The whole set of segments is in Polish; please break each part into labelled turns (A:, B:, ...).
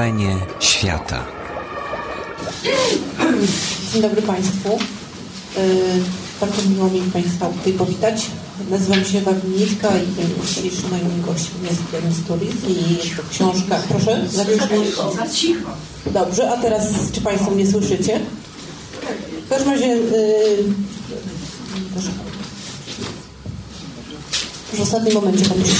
A: Wrażenie świata.
B: Dzień dobry Państwu. E, bardzo miło mi Państwa tutaj powitać. Nazywam się Wawniewska i dzisiejszym moim gościem jest Denis Turis i książka... Proszę?
C: Za cicho.
B: Dobrze, a teraz czy Państwo mnie słyszycie? W każdym razie... Yy, w ostatnim momencie Pan musi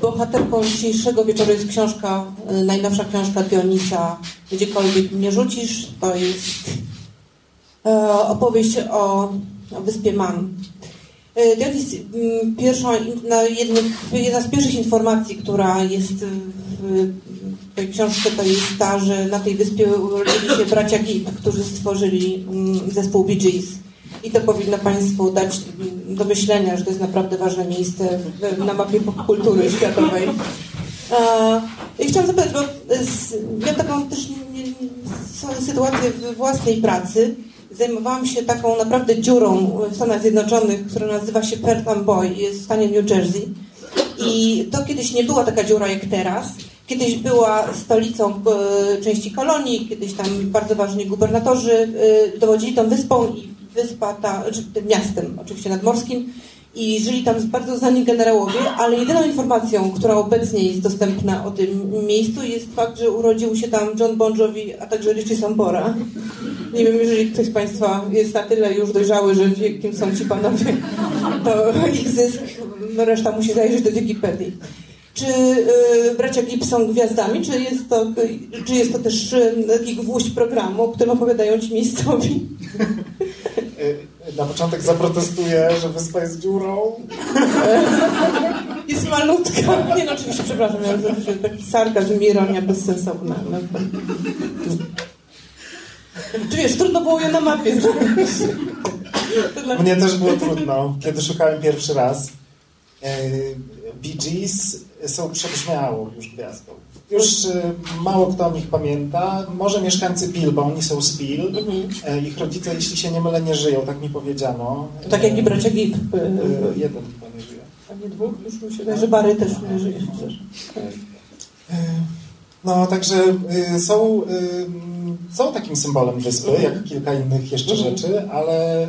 B: Bohaterką dzisiejszego wieczoru jest książka, najnowsza książka Dionisa Gdziekolwiek mnie rzucisz. To jest e, opowieść o, wyspie Man. E, Dionis, mm, pierwszą, na jednych, jedna z pierwszych informacji, która jest w tej książce, to jest ta, że na tej wyspie urodzili się bracia Gibb, którzy stworzyli mm, zespół Bee Gees. I to powinno Państwu dać do myślenia, że to jest naprawdę ważne miejsce na mapie popkultury światowej. I chciałam zapytać, bo miałam taką też sytuację w własnej pracy. Zajmowałam się taką naprawdę dziurą w Stanach Zjednoczonych, która nazywa się Pertham Boy, jest w stanie New Jersey. I to kiedyś nie była taka dziura jak teraz. Kiedyś była stolicą e, części kolonii, kiedyś tam bardzo ważni gubernatorzy e, dowodzili tą wyspą i wyspa ta, znaczy miastem oczywiście nadmorskim i żyli tam bardzo znani generałowie, ale jedyną informacją, która obecnie jest dostępna o tym miejscu jest fakt, że urodził się tam John Bon Jovi, a także Richie Sambora. Nie wiem, jeżeli ktoś z Państwa jest na tyle już dojrzały, że wie, kim są ci panowie, to ich zysk, no reszta musi zajrzeć do Wikipedii. Czy y, bracia Gibb są gwiazdami, czy jest to, y, czy jest to też y, taki gwóźdź programu, o którym opowiadają ci miejscowi?
D: Na początek zaprotestuję, że wyspa jest dziurą.
B: Jest malutka. Nie no, oczywiście, przepraszam, ja zawsze taki sarkazm ironia bezsensowna. No. Czy wiesz, trudno było ją na mapie znaleźć.
D: Mnie też było trudno, kiedy szukałem pierwszy raz. Bee Gees są przebrzmiałą już gwiazdą. Już y, mało kto o nich pamięta. Może mieszkańcy Pil, bo oni są z Pil. Mhm. Ich rodzice, jeśli się nie mylę, nie żyją, tak mi powiedziano.
B: tak jak i bracia Gibb.
D: Y, jeden chyba nie żyje.
B: A nie dwóch? Już mi się wydaje, że Bary też nie żyje.
D: No, także są, są takim symbolem wyspy, mhm. jak kilka innych jeszcze mhm. rzeczy, ale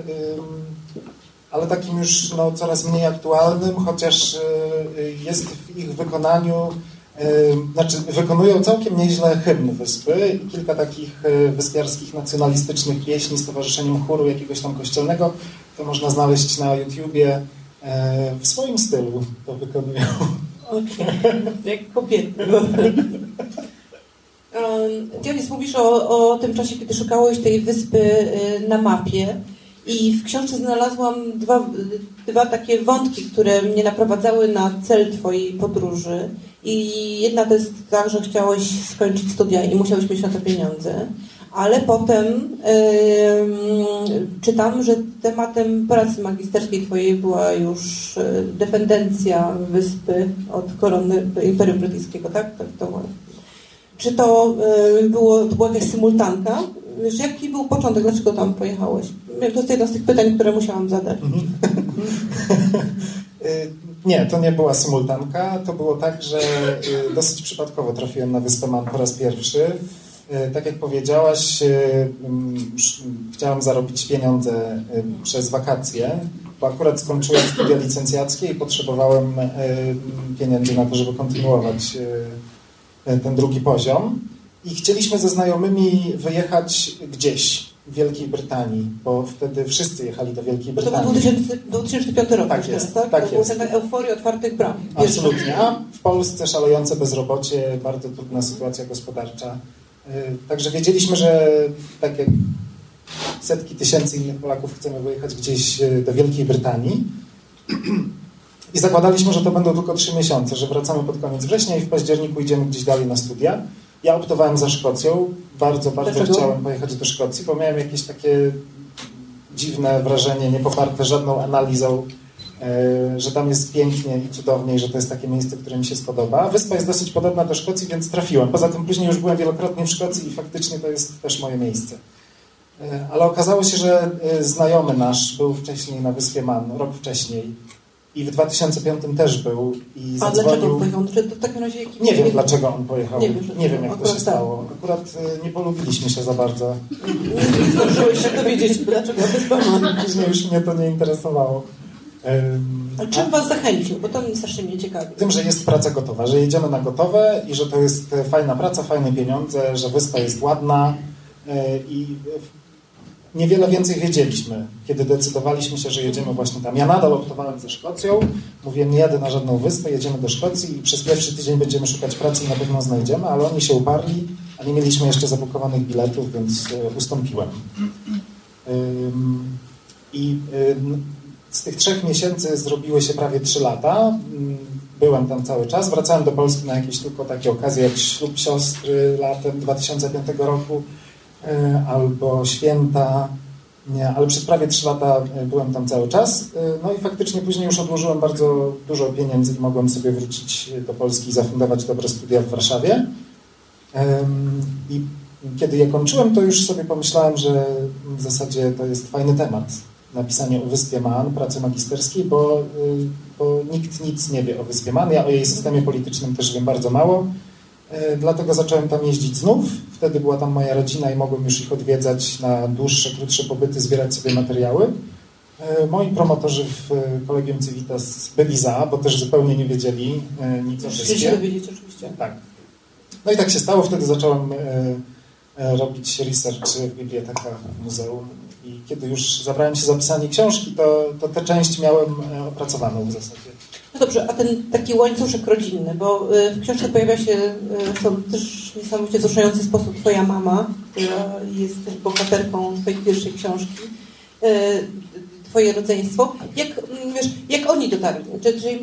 D: ale takim już no, coraz mniej aktualnym, chociaż jest w ich wykonaniu znaczy, wykonują całkiem nieźle hymn wyspy i kilka takich e, wyspiarskich nacjonalistycznych pieśni z towarzyszeniem chóru jakiegoś tam kościelnego, to można znaleźć na YouTubie. E, w swoim stylu to wykonują.
B: Okay. Jak kobiety. Dionis, mówisz o, o tym czasie, kiedy szukałeś tej wyspy e, na mapie. I w książce znalazłam dwa, dwa takie wątki, które mnie naprowadzały na cel Twojej podróży. I jedna to jest tak, że chciałeś skończyć studia i musiałeś mieć na to pieniądze. Ale potem yy, czytam, że tematem pracy magisterskiej Twojej była już e, dependencja wyspy od korony Imperium Brytyjskiego, tak? tak to, czy to, yy, było, to była jakaś symultanka? Wiesz, jaki był początek? Dlaczego tam pojechałeś? To jest jedno z tych pytań, które musiałam zadać. Mhm.
D: Y, nie, to nie była symultanka. To było tak, że y, dosyć przypadkowo trafiłem na Wyspę Man po raz pierwszy. Y, tak jak powiedziałaś, mm, chciałem zarobić pieniądze przez wakacje, bo akurat skończyłem studia licencjackie i potrzebowałem pieniędzy na to, żeby kontynuować ten drugi poziom. I chcieliśmy ze znajomymi wyjechać gdzieś Wielkiej Brytanii, bo wtedy wszyscy jechali do Wielkiej Brytanii.
B: To był 2005 rok.
D: Tak jest, tak? tak
B: to jest. euforii otwartych bram.
D: Absolutnie. A w Polsce szalejące bezrobocie, bardzo trudna sytuacja gospodarcza. Y, także wiedzieliśmy, że tak jak setki tysięcy innych Polaków chcemy wyjechać gdzieś y, do Wielkiej Brytanii. I zakładaliśmy, że to będą tylko trzy miesiące, że wracamy pod koniec września i w październiku idziemy gdzieś dalej na studia. Ja optowałem za Szkocją. Bardzo, bardzo Dlaczego? chciałem pojechać do Szkocji, bo miałem jakieś takie dziwne wrażenie, nie poparte żadną analizą, e, że tam jest pięknie i cudownie i że to jest takie miejsce, które mi się spodoba. Wyspa jest dosyć podobna do Szkocji, więc trafiłem. Poza tym później już byłem wielokrotnie w Szkocji i faktycznie to jest też moje miejsce. E, ale okazało się, że e, znajomy nasz był wcześniej na wyspie Man, rok wcześniej I w 2005 też był i
B: A
D: zadzwonił...
B: dlaczego on pojechał? To w takim razie
D: Nie wiem, dlaczego on pojechał.
B: Nie
D: Nie,
B: wiesz,
D: wiem, jak to się
B: tak.
D: stało. Akurat y, nie polubiliśmy się za bardzo.
B: Nie, nie zdążyłeś się dowiedzieć, dlaczego Wyspa
D: Później już mnie to nie interesowało.
B: A czym was zachęcił? Bo to mnie strasznie mnie ciekawi.
D: Tym, że jest praca gotowa, że jedziemy na gotowe i że to jest e, fajna praca, fajne pieniądze, że wyspa jest ładna e, i niewiele więcej wiedzieliśmy, kiedy decydowaliśmy się, że jedziemy właśnie tam. Ja nadal optowałem ze Szkocją, mówiłem, nie jadę na żadną wyspę, jedziemy do Szkocji i przez pierwszy tydzień będziemy szukać pracy i na pewno znajdziemy, ale oni się uparli, a nie mieliśmy jeszcze zabukowanych biletów, więc e, ustąpiłem. I ym, z tych trzech miesięcy zrobiły się prawie trzy lata. Byłem tam cały czas. Wracałem do Polski na jakieś tylko takie okazje jak ślub siostry latem 2005 roku albo święta. Nie, ale przez prawie trzy lata y, byłem tam cały czas. Y, No i faktycznie później już odłożyłem bardzo dużo pieniędzy i mogłem sobie wrócić do Polski i zafundować dobre studia w Warszawie. I kiedy je kończyłem, to już sobie pomyślałem, że w zasadzie to jest fajny temat. Napisanie o Wyspie Man, pracy magisterskiej, bo, y, bo nikt nic nie wie o Wyspie Man. Ja o jej systemie politycznym też wiem bardzo mało. Y, Dlatego zacząłem tam jeździć znów. Wtedy była tam moja rodzina i mogłem już ich odwiedzać na dłuższe, krótsze pobyty, zbierać sobie materiały. Y, Moi promotorzy w Kolegium Civitas byli za, bo też zupełnie nie wiedzieli nic o
B: Chcieli się dowiedzieć oczywiście.
D: Tak. No i tak się stało. Wtedy zacząłem e, e, robić research w bibliotekach w muzeum. I kiedy już zabrałem się za pisanie książki, to, to tę część miałem e, opracowaną w zasadzie.
B: No dobrze, a ten taki łańcuszek rodzinny, bo y, w książce pojawia się y, w są też niesamowicie wzruszający sposób twoja mama, która jest też bohaterką twojej pierwszej książki, y, twoje rodzeństwo. Jak, mm, wiesz, jak oni dotarli? Czy, czy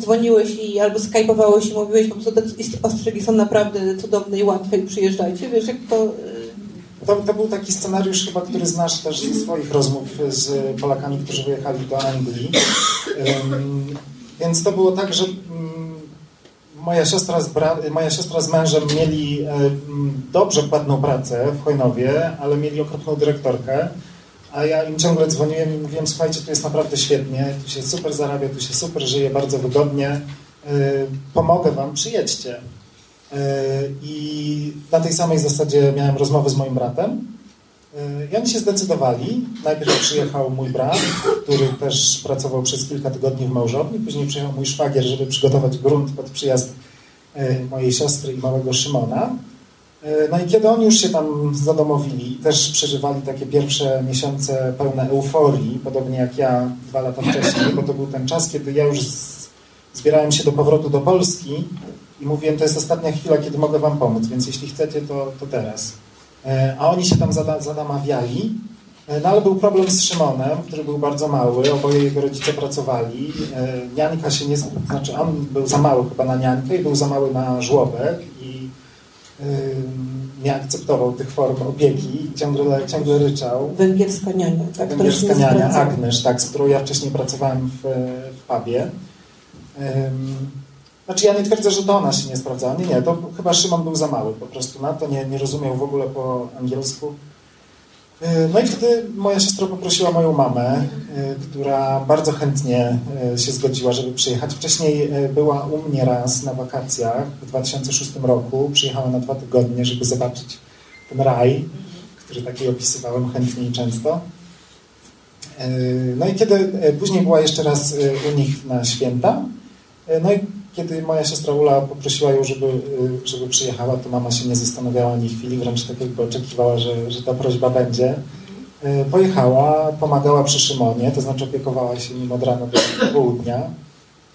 B: dzwoniłeś i albo skajpowałeś i mówiłeś po prostu te ostrygi są naprawdę cudowne i łatwe i przyjeżdżajcie? Wiesz, jak to...
D: To, to był taki scenariusz chyba, który znasz też ze swoich rozmów z Polakami, którzy wyjechali do Anglii. Więc to było tak, że mm, moja siostra, z moja siostra z mężem mieli e, mm, dobrze płatną pracę w Chojnowie, ale mieli okropną dyrektorkę. A ja im ciągle dzwoniłem i mówiłem, słuchajcie, tu jest naprawdę świetnie, tu się super zarabia, tu się super żyje, bardzo wygodnie, y, pomogę wam, przyjedźcie. Y, I na tej samej zasadzie miałem rozmowę z moim bratem. Y, I oni się zdecydowali. Najpierw przyjechał mój brat, który też pracował przez kilka tygodni w małżowni. Później przyjechał mój szwagier, żeby przygotować grunt pod przyjazd y, mojej siostry i małego Szymona. Y, No i kiedy oni już się tam zadomowili też przeżywali takie pierwsze miesiące pełne euforii, podobnie jak ja dwa lata wcześniej, bo to był ten czas, kiedy ja już zbierałem się do powrotu do Polski i mówiłem, to jest ostatnia chwila, kiedy mogę wam pomóc, więc jeśli chcecie, to, to teraz. E, A oni się tam zada, zadamawiali, E, no ale był problem z Szymonem, który był bardzo mały, oboje jego rodzice pracowali. E, Niańka się nie, znaczy on był za mały chyba na niańkę i był za mały na żłobek i nie akceptował tych form opieki ciągle, ciągle ryczał.
B: Węgierska niania, tak?
D: Węgierska niania. Agnes, tak, z którą ja wcześniej pracowałem w, w pubie. Ym, Znaczy ja nie twierdzę, że to ona się nie sprawdzała. Nie, nie, to chyba Szymon był za mały po prostu na to, nie, nie rozumiał w ogóle po angielsku. Yy, No i wtedy moja siostra poprosiła moją mamę, yy, która bardzo chętnie yy, się zgodziła, żeby przyjechać. Wcześniej była u mnie raz na wakacjach w 2006 roku. Przyjechała na dwa tygodnie, żeby zobaczyć ten raj, który taki opisywałem chętnie i często. No i kiedy później była jeszcze raz u nich na święta, no i kiedy moja siostra Ula poprosiła ją, żeby, yy, żeby przyjechała, to mama się nie zastanawiała ani chwili, wręcz tak jakby oczekiwała, że, że ta prośba będzie. Yy, Pojechała, pomagała przy Szymonie, to znaczy opiekowała się nim od rana do południa,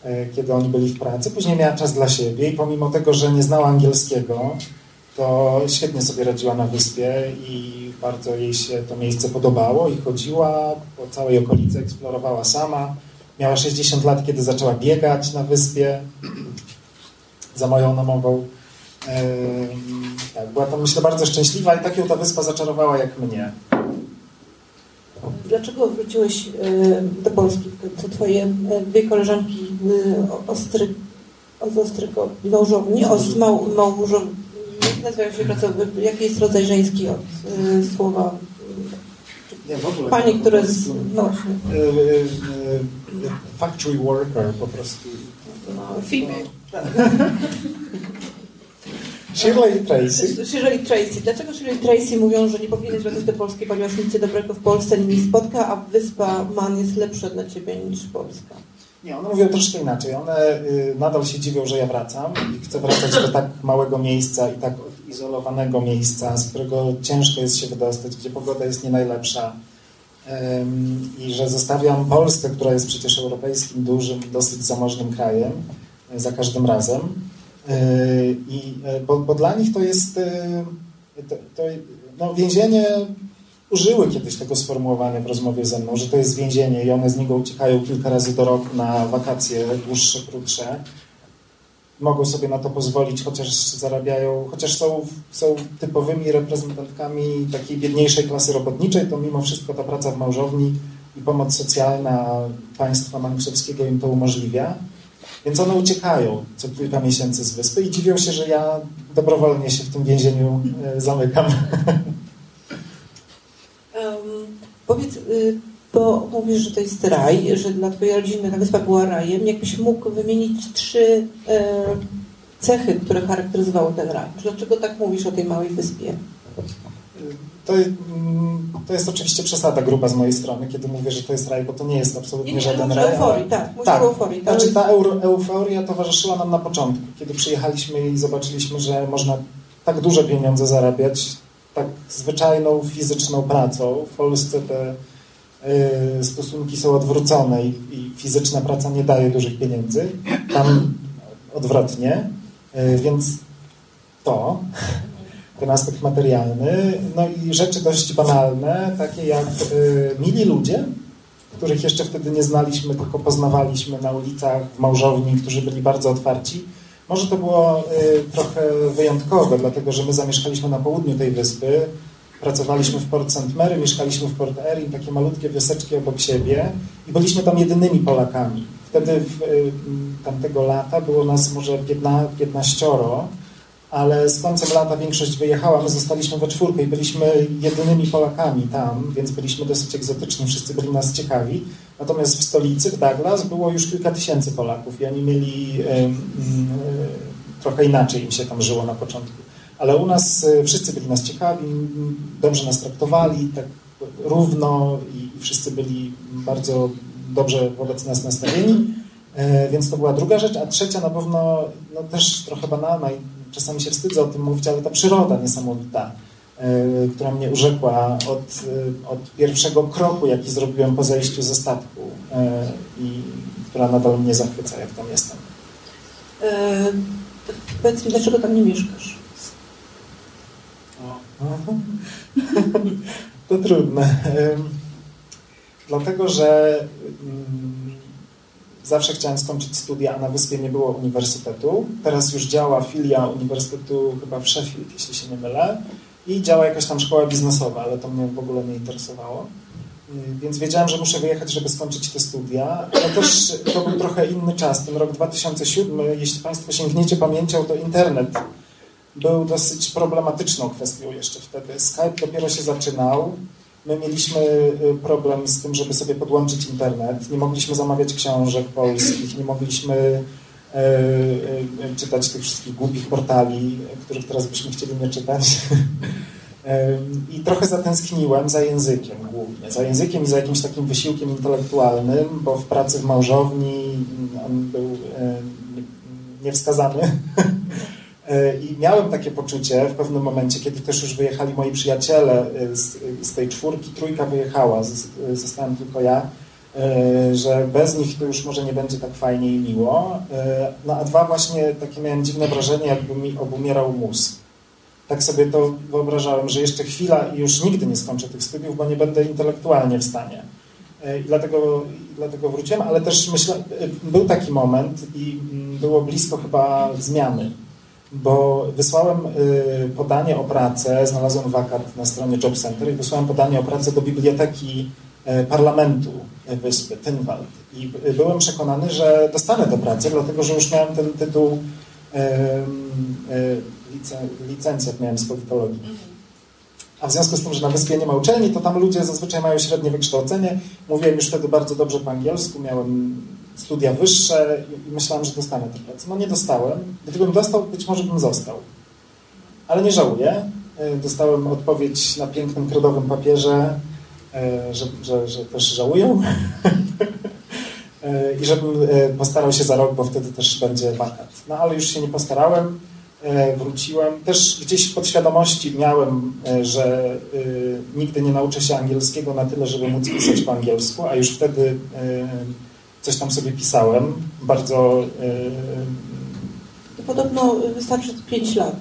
D: yy, kiedy oni byli w pracy. Później miała czas dla siebie i pomimo tego, że nie znała angielskiego, to świetnie sobie radziła na wyspie i bardzo jej się to miejsce podobało i chodziła po całej okolicy, eksplorowała sama. Miała 60 lat, kiedy zaczęła biegać na wyspie za moją namową. Tak, była tam myślę bardzo szczęśliwa i tak ją ta wyspa zaczarowała jak mnie.
B: Dlaczego wróciłeś do Polski? To twoje dwie koleżanki ostry, od ostryko małżowni, os, mał, nazywają się pracowni, jaki jest rodzaj żeński od słowa,
D: Nie, w ogóle. Po
B: Z,
D: prostu,
B: no
D: y, y, y, Factory worker po prostu.
B: No, filmie.
D: Shirley Tracy.
B: Shirley Tracy. Dlaczego Shirley Tracy mówią, że nie powinieneś wracać do Polski, ponieważ nic cię dobrego w Polsce nie spotka, a wyspa Man jest lepsza dla ciebie niż Polska?
D: Nie, one mówią troszkę inaczej. One y, nadal się dziwią, że ja wracam i chcę wracać do tak małego miejsca i tak odizolowanego miejsca, z którego ciężko jest się wydostać, gdzie pogoda jest nie najlepsza. I że zostawiam Polskę, która jest przecież europejskim, dużym, dosyć zamożnym krajem y, za każdym razem. Y, I, y, bo, bo dla nich to jest to, to, no, więzienie użyły kiedyś tego sformułowania w rozmowie ze mną, że to jest więzienie i one z niego uciekają kilka razy do roku na wakacje dłuższe, krótsze. Mogą sobie na to pozwolić, chociaż zarabiają, chociaż są, są typowymi reprezentantkami takiej biedniejszej klasy robotniczej, to mimo wszystko ta praca w małżowni i pomoc socjalna państwa Manuszewskiego im to umożliwia. Więc one uciekają co kilka miesięcy z wyspy i dziwią się, że ja dobrowolnie się w tym więzieniu e, zamykam.
B: Um, powiedz, y, bo mówisz, że to jest raj, że dla twojej rodziny ta wyspa była rajem. Jakbyś mógł wymienić trzy e, cechy, które charakteryzowały ten raj? Dlaczego tak mówisz o tej małej wyspie?
D: To, to jest oczywiście przesada gruba z mojej strony, kiedy mówię, że to jest raj, bo to nie jest absolutnie
B: Nie,
D: żaden raj.
B: euforii,
D: ale-
B: tak,
D: tak.
B: euforii. To
D: Znaczy ta euro, euforia towarzyszyła nam na początku, kiedy przyjechaliśmy i zobaczyliśmy, że można tak duże pieniądze zarabiać tak zwyczajną fizyczną pracą. W Polsce te stosunki są odwrócone i, i fizyczna praca nie daje dużych pieniędzy. Tam odwrotnie, y, więc to, ten aspekt materialny, no i rzeczy dość banalne, takie jak y, mili ludzie, których jeszcze wtedy nie znaliśmy, tylko poznawaliśmy na ulicach, w małżowni, którzy byli bardzo otwarci. Może to było y, trochę wyjątkowe, dlatego że my zamieszkaliśmy na południu tej wyspy, pracowaliśmy w Port St. Mary, mieszkaliśmy w Port Erin, takie malutkie wioseczki obok siebie i byliśmy tam jedynymi Polakami. Wtedy w, y, tamtego lata było nas może 15, 15 ale z końcem lata większość wyjechała, my zostaliśmy we czwórkę i byliśmy jedynymi Polakami tam, więc byliśmy dosyć egzotyczni, wszyscy byli nas ciekawi. Natomiast w stolicy, w Douglas, było już kilka tysięcy Polaków i oni mieli em, em, trochę inaczej im się tam żyło na początku. Ale u nas e, wszyscy byli nas ciekawi, dobrze nas traktowali, tak równo i wszyscy byli bardzo dobrze wobec nas nastawieni. E, Więc to była druga rzecz, a trzecia na pewno no, też trochę banalna i czasami się wstydzę o tym mówić, ale ta przyroda niesamowita, e, która mnie urzekła od, e, od pierwszego kroku, jaki zrobiłem po zejściu ze statku i która nadal mnie zachwyca, jak tam jestem.
B: Powiedz mi, dlaczego tam nie mieszkasz?
D: To trudne. Dlatego, że mm, zawsze chciałem skończyć studia, a na wyspie nie było uniwersytetu. Teraz już działa filia uniwersytetu chyba w Sheffield, jeśli się nie mylę. I działa jakaś tam szkoła biznesowa, ale to mnie w ogóle nie interesowało. Y, Więc wiedziałem, że muszę wyjechać, żeby skończyć te studia. Ale też to był trochę inny czas. Ten rok 2007, jeśli Państwo sięgniecie pamięcią, to internet był dosyć problematyczną kwestią jeszcze wtedy. Skype dopiero się zaczynał. My mieliśmy y, problem z tym, żeby sobie podłączyć internet. Nie mogliśmy zamawiać książek polskich, nie mogliśmy e, e, czytać tych wszystkich głupich portali, których teraz byśmy chcieli nie czytać. I trochę zatęskniłem za językiem głównie, za językiem i za jakimś takim wysiłkiem intelektualnym, bo w pracy w małżowni on był niewskazany. E, I miałem takie poczucie w pewnym momencie, kiedy też już wyjechali moi przyjaciele e, z, z tej czwórki, trójka wyjechała, z- zostałem tylko ja, e, że bez nich to już może nie będzie tak fajnie i miło. No a dwa właśnie takie miałem dziwne wrażenie, jakby mi obumierał mózg. Tak sobie to wyobrażałem, że jeszcze chwila i już nigdy nie skończę tych studiów, bo nie będę intelektualnie w stanie. I dlatego, dlatego wróciłem, ale też myślę, był taki moment i mm, było blisko chyba zmiany bo wysłałem y, podanie o pracę, znalazłem wakat na stronie Job Center i wysłałem podanie o pracę do biblioteki y, parlamentu wyspy, Tynwald. I y, byłem przekonany, że dostanę tę pracę, dlatego że już miałem ten tytuł licen- licencjat miałem z politologii. A w związku z tym, że na wyspie nie ma uczelni, to tam ludzie zazwyczaj mają średnie wykształcenie. Mówiłem już wtedy bardzo dobrze po angielsku, miałem studia wyższe i myślałem, że dostanę tę pracę. No nie dostałem. Gdybym dostał, być może bym został. Ale nie żałuję. E, dostałem odpowiedź na pięknym kredowym papierze, e, że, że, że też żałuję. E, I żebym postarał się za rok, bo wtedy też będzie wakat. No ale już się nie postarałem. Wróciłem. Też gdzieś w podświadomości miałem, że nigdy nie nauczę się angielskiego na tyle, żeby móc pisać po angielsku, a już wtedy coś tam sobie pisałem. Bardzo.
B: Podobno wystarczy 5 lat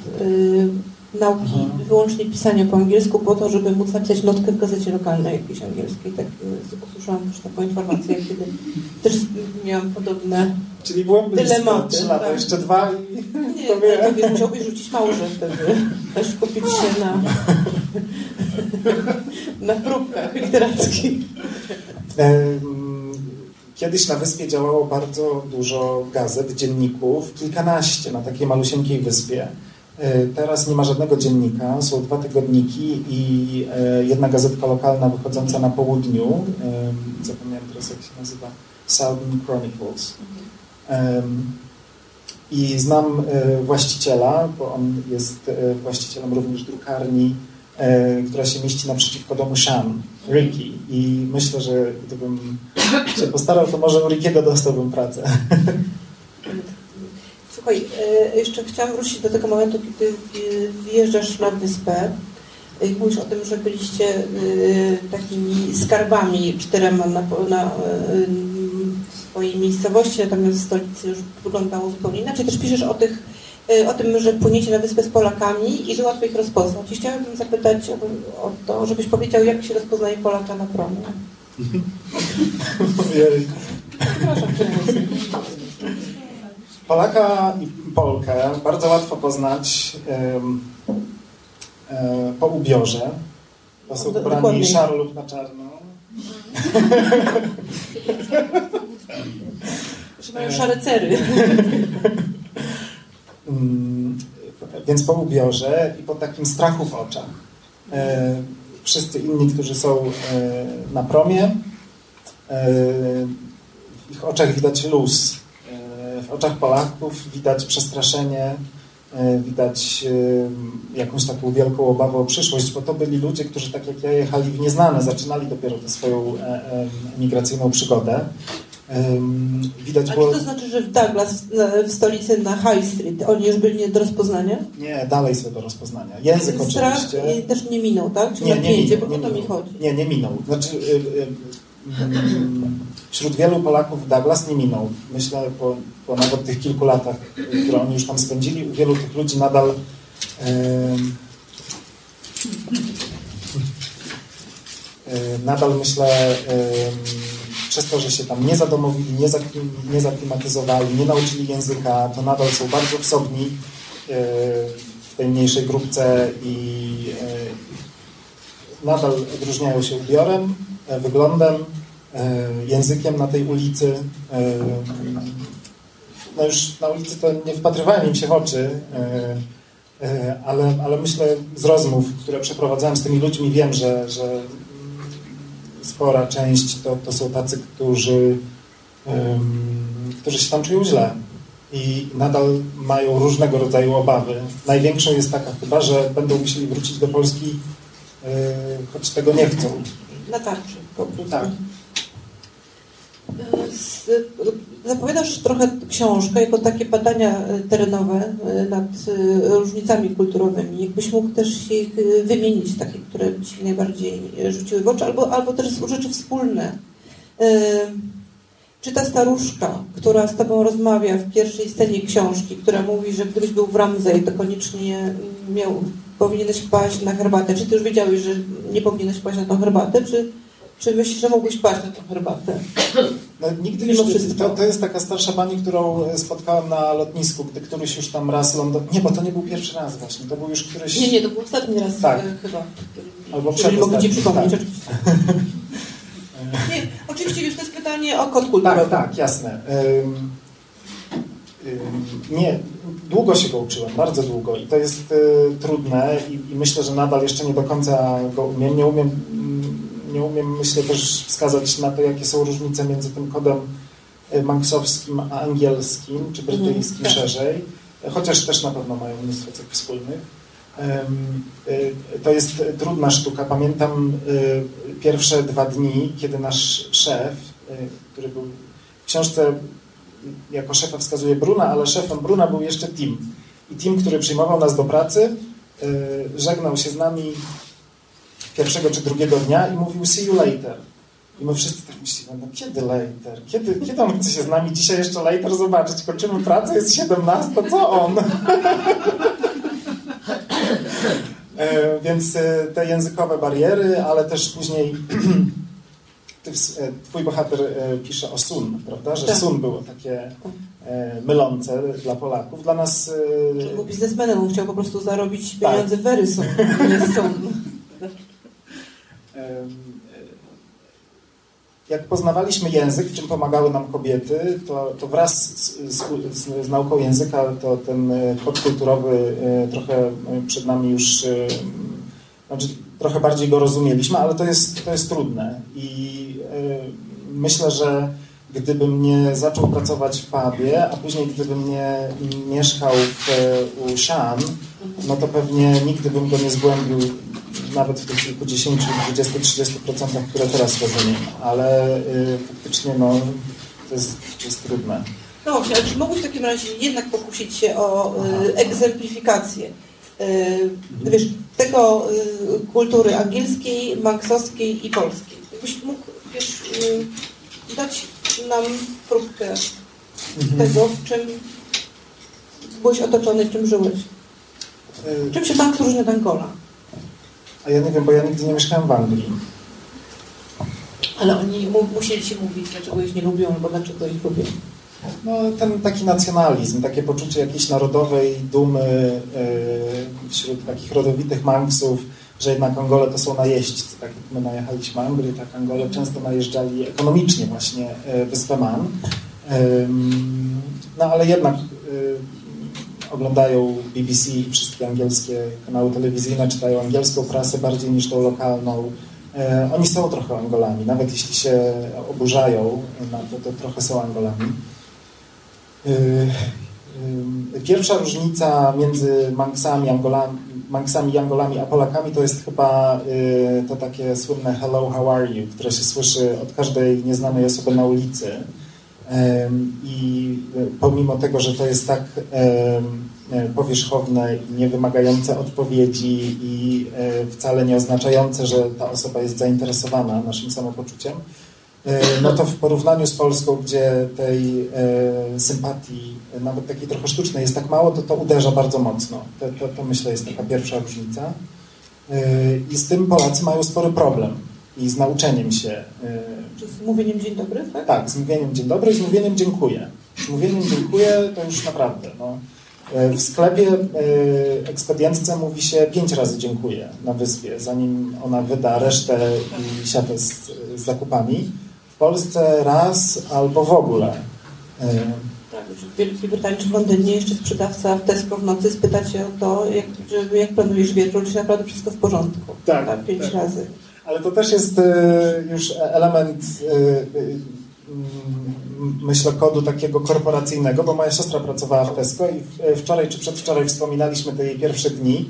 B: nauki mhm. wyłącznie pisania po angielsku po to, żeby móc napisać notkę w gazecie lokalnej jakiejś angielskiej. Tak y, usłyszałam też taką informację, kiedy też miałam podobne
D: Czyli byłem
B: dylematy.
D: Trzy lata, tak. jeszcze dwa i
B: Nie, to wie... no, musiałbyś rzucić małże wtedy. Też skupić się na na próbkach literackich.
D: Kiedyś na wyspie działało bardzo dużo gazet, dzienników, kilkanaście na takiej malusieńkiej wyspie. E, teraz nie ma żadnego dziennika, są dwa tygodniki i e, jedna gazetka lokalna wychodząca na południu, zapomniałem teraz jak się nazywa, Southern Chronicles. I znam e, właściciela, bo on jest właścicielem również drukarni, która się mieści naprzeciwko domu Shan, Ricky. I myślę, że gdybym się postarał, to może u Rickiego dostałbym pracę.
B: Słuchaj, e, jeszcze chciałam wrócić do tego momentu, kiedy wjeżdżasz na wyspę. E, mówisz o tym, że byliście e, takimi skarbami czterema na, na swojej miejscowości, natomiast w stolicy już wyglądało zupełnie inaczej. Też piszesz o, tych, o tym, że płyniecie na wyspę z Polakami i że łatwo ich rozpoznać. I chciałabym zapytać o, o to, żebyś powiedział, jak się rozpoznaje Polaka na promie. Przepraszam,
D: Polaka i Polkę bardzo łatwo poznać e, po ubiorze. To są ubrani szaro lub na czarno.
B: Że mają szare cery.
D: Mm, więc po ubiorze i po takim strachu w oczach. E, wszyscy inni, którzy są e, na promie, w ich oczach widać luz, w oczach Polaków widać przestraszenie, e, widać e, jakąś taką wielką obawę o przyszłość, bo to byli ludzie, którzy tak jak ja jechali w nieznane, zaczynali dopiero tę swoją e, emigracyjną przygodę.
B: Widać A było... to znaczy, że w Douglas, w stolicy na High Street, oni już byli nie do rozpoznania?
D: Nie, dalej są do rozpoznania. Język
B: Strach
D: oczywiście.
B: też nie minął, tak? Czy
D: nie, nie, minął,
B: bo
D: nie
B: mi chodzi.
D: Nie, nie minął. Znaczy, y, y, wśród wielu Polaków Douglas nie minął. Myślę, po, po nawet tych kilku latach, które oni już tam spędzili, u wielu tych ludzi nadal yy, nadal myślę przez to, że się tam nie zadomowili, nie, zaklim, nie zaklimatyzowali, nie nauczyli języka, to nadal są bardzo wsobni yy, w tej mniejszej grupce i nadal odróżniają się ubiorem, E, wyglądem, e, językiem na tej ulicy. E, no już na ulicy to nie wpatrywałem im się w oczy, ale, ale myślę z rozmów, które przeprowadzałem z tymi ludźmi, wiem, że, że spora część to, to są tacy, którzy, którzy się tam czują źle i nadal mają różnego rodzaju obawy. Największą jest taka chyba, że będą musieli wrócić do Polski, choć tego nie chcą
B: na tarczy po prostu.
D: Tak.
B: Zapowiadasz trochę książkę jako takie badania e, terenowe e, nad e, różnicami kulturowymi. Jakbyś mógł też ich wymienić, takie, które Ci najbardziej rzuciły w oczy, albo, albo też rzeczy wspólne. Czy ta staruszka, która z Tobą rozmawia w pierwszej scenie książki, która mówi, że gdybyś był w Ramsey, to koniecznie miał powinieneś paść na herbatę. Czy ty już wiedziałeś, że nie powinieneś paść na tą herbatę, czy, czy myślisz, że mógłbyś paść na tą herbatę?
D: No, nigdy Mimo wszystko. To, to jest taka starsza pani, którą spotkałem na lotnisku, gdy któryś już tam raz lądował. Nie, bo to nie był pierwszy raz właśnie, to był już któryś...
B: Nie, nie, to był ostatni raz tak. E, chyba.
D: Albo przedostatni.
B: Mogę Ci przypomnieć, tak. oczywiście. nie, oczywiście, wiesz, to jest pytanie o kod kulturowy.
D: Tak, tak, jasne. Um, nie, długo się go uczyłem, bardzo długo i to jest y, trudne i, i, myślę, że nadal jeszcze nie do końca go umiem. Nie umiem, nie umiem myślę też wskazać na to, jakie są różnice między tym kodem y, manksowskim a angielskim, czy brytyjskim mm, szerzej, chociaż też na pewno mają mnóstwo cech wspólnych. Y, to jest trudna sztuka. Pamiętam y, pierwsze dwa dni, kiedy nasz szef, który był w książce jako szefa wskazuje Bruna, ale szefem Bruna był jeszcze Tim. I Tim, który przyjmował nas do pracy, żegnał się z nami pierwszego czy drugiego dnia i mówił see you later. I my wszyscy tak myślimy, no kiedy later? Kiedy, kiedy on chce się z nami dzisiaj jeszcze later zobaczyć? Kończymy pracę, jest 17, to co on? e, więc e, te językowe bariery, ale też później E, twój bohater pisze o Sun, prawda? Że tak. Sun było takie mylące dla Polaków. Dla nas...
B: Był biznesmenem, on chciał po prostu zarobić tak. pieniądze tak. Wery Sun, nie Sun.
D: Jak poznawaliśmy język, w czym pomagały nam kobiety, to, to wraz z, z, z, nauką języka to ten kod kulturowy trochę przed nami już znaczy trochę bardziej go rozumieliśmy, ale to jest, to jest trudne. I myślę, że gdybym nie zaczął pracować w pubie, a później gdybym nie mieszkał w, u Sian, no to pewnie nigdy bym go nie zgłębił nawet w tych kilkudziesięciu, 20, 30%, które teraz rozumiem, ale y, faktycznie no, to, jest, to jest trudne.
B: No właśnie, ale czy mógłbyś w takim razie jednak pokusić się o y, egzemplifikację? Y, wiesz, tego y, kultury angielskiej, maksowskiej i polskiej. Jakbyś mógł, wiesz, y, dać nam próbkę mhm. tego, w czym byłeś otoczony, czym żyłeś. Czym się Banks różni od Angola?
D: A ja nie wiem, bo ja nigdy nie mieszkałem w Anglii.
B: Ale oni mu musieli ci mówić, dlaczego ich nie lubią, albo dlaczego ich lubią.
D: No, ten taki nacjonalizm, takie poczucie jakiejś narodowej dumy yy, wśród takich rodowitych Manksów, że jednak Angole to są najeźdźcy. Tak jak my najechaliśmy Anglii, tak Angole często najeżdżali ekonomicznie właśnie yy, wyspę Man. Yy, no ale jednak yy, oglądają BBC i wszystkie angielskie kanały telewizyjne, czytają angielską prasę bardziej niż tą lokalną. Yy, oni są trochę Angolami, nawet jeśli się oburzają na to, to trochę są Angolami. Y, y, pierwsza różnica między Manksami, Angolami, Manksami Angolami a Polakami to jest chyba to takie słynne hello, how are you, które się słyszy od każdej nieznanej osoby na ulicy. I pomimo tego, że to jest tak powierzchowne i niewymagające odpowiedzi i wcale nie oznaczające, że ta osoba jest zainteresowana naszym samopoczuciem, E, no to w porównaniu z Polską, gdzie tej e, sympatii, nawet takiej trochę sztucznej, jest tak mało, to to uderza bardzo mocno. To, to, to myślę jest taka pierwsza różnica. E, I z tym Polacy mają spory problem. I z nauczeniem się.
B: Czy z mówieniem dzień dobry, tak?
D: Tak, z mówieniem dzień dobry i z mówieniem dziękuję. Z mówieniem dziękuję to już naprawdę. No. W sklepie ekspedientce mówi się pięć razy dziękuję na wyspie, zanim ona wyda resztę i siatę z, z zakupami. W Polsce raz albo w ogóle.
B: Tak, w Wielkiej Brytanii czy w Londynie jeszcze sprzedawca w Tesco w nocy spyta cię o to, jak, jak planujesz wieczór, czy naprawdę wszystko w porządku.
D: Tak. tak
B: pięć
D: tak.
B: razy.
D: Ale to też jest e, już element e, e, myślę, kodu takiego korporacyjnego, bo moja siostra pracowała w Tesco i wczoraj czy przedwczoraj wspominaliśmy te jej pierwsze dni.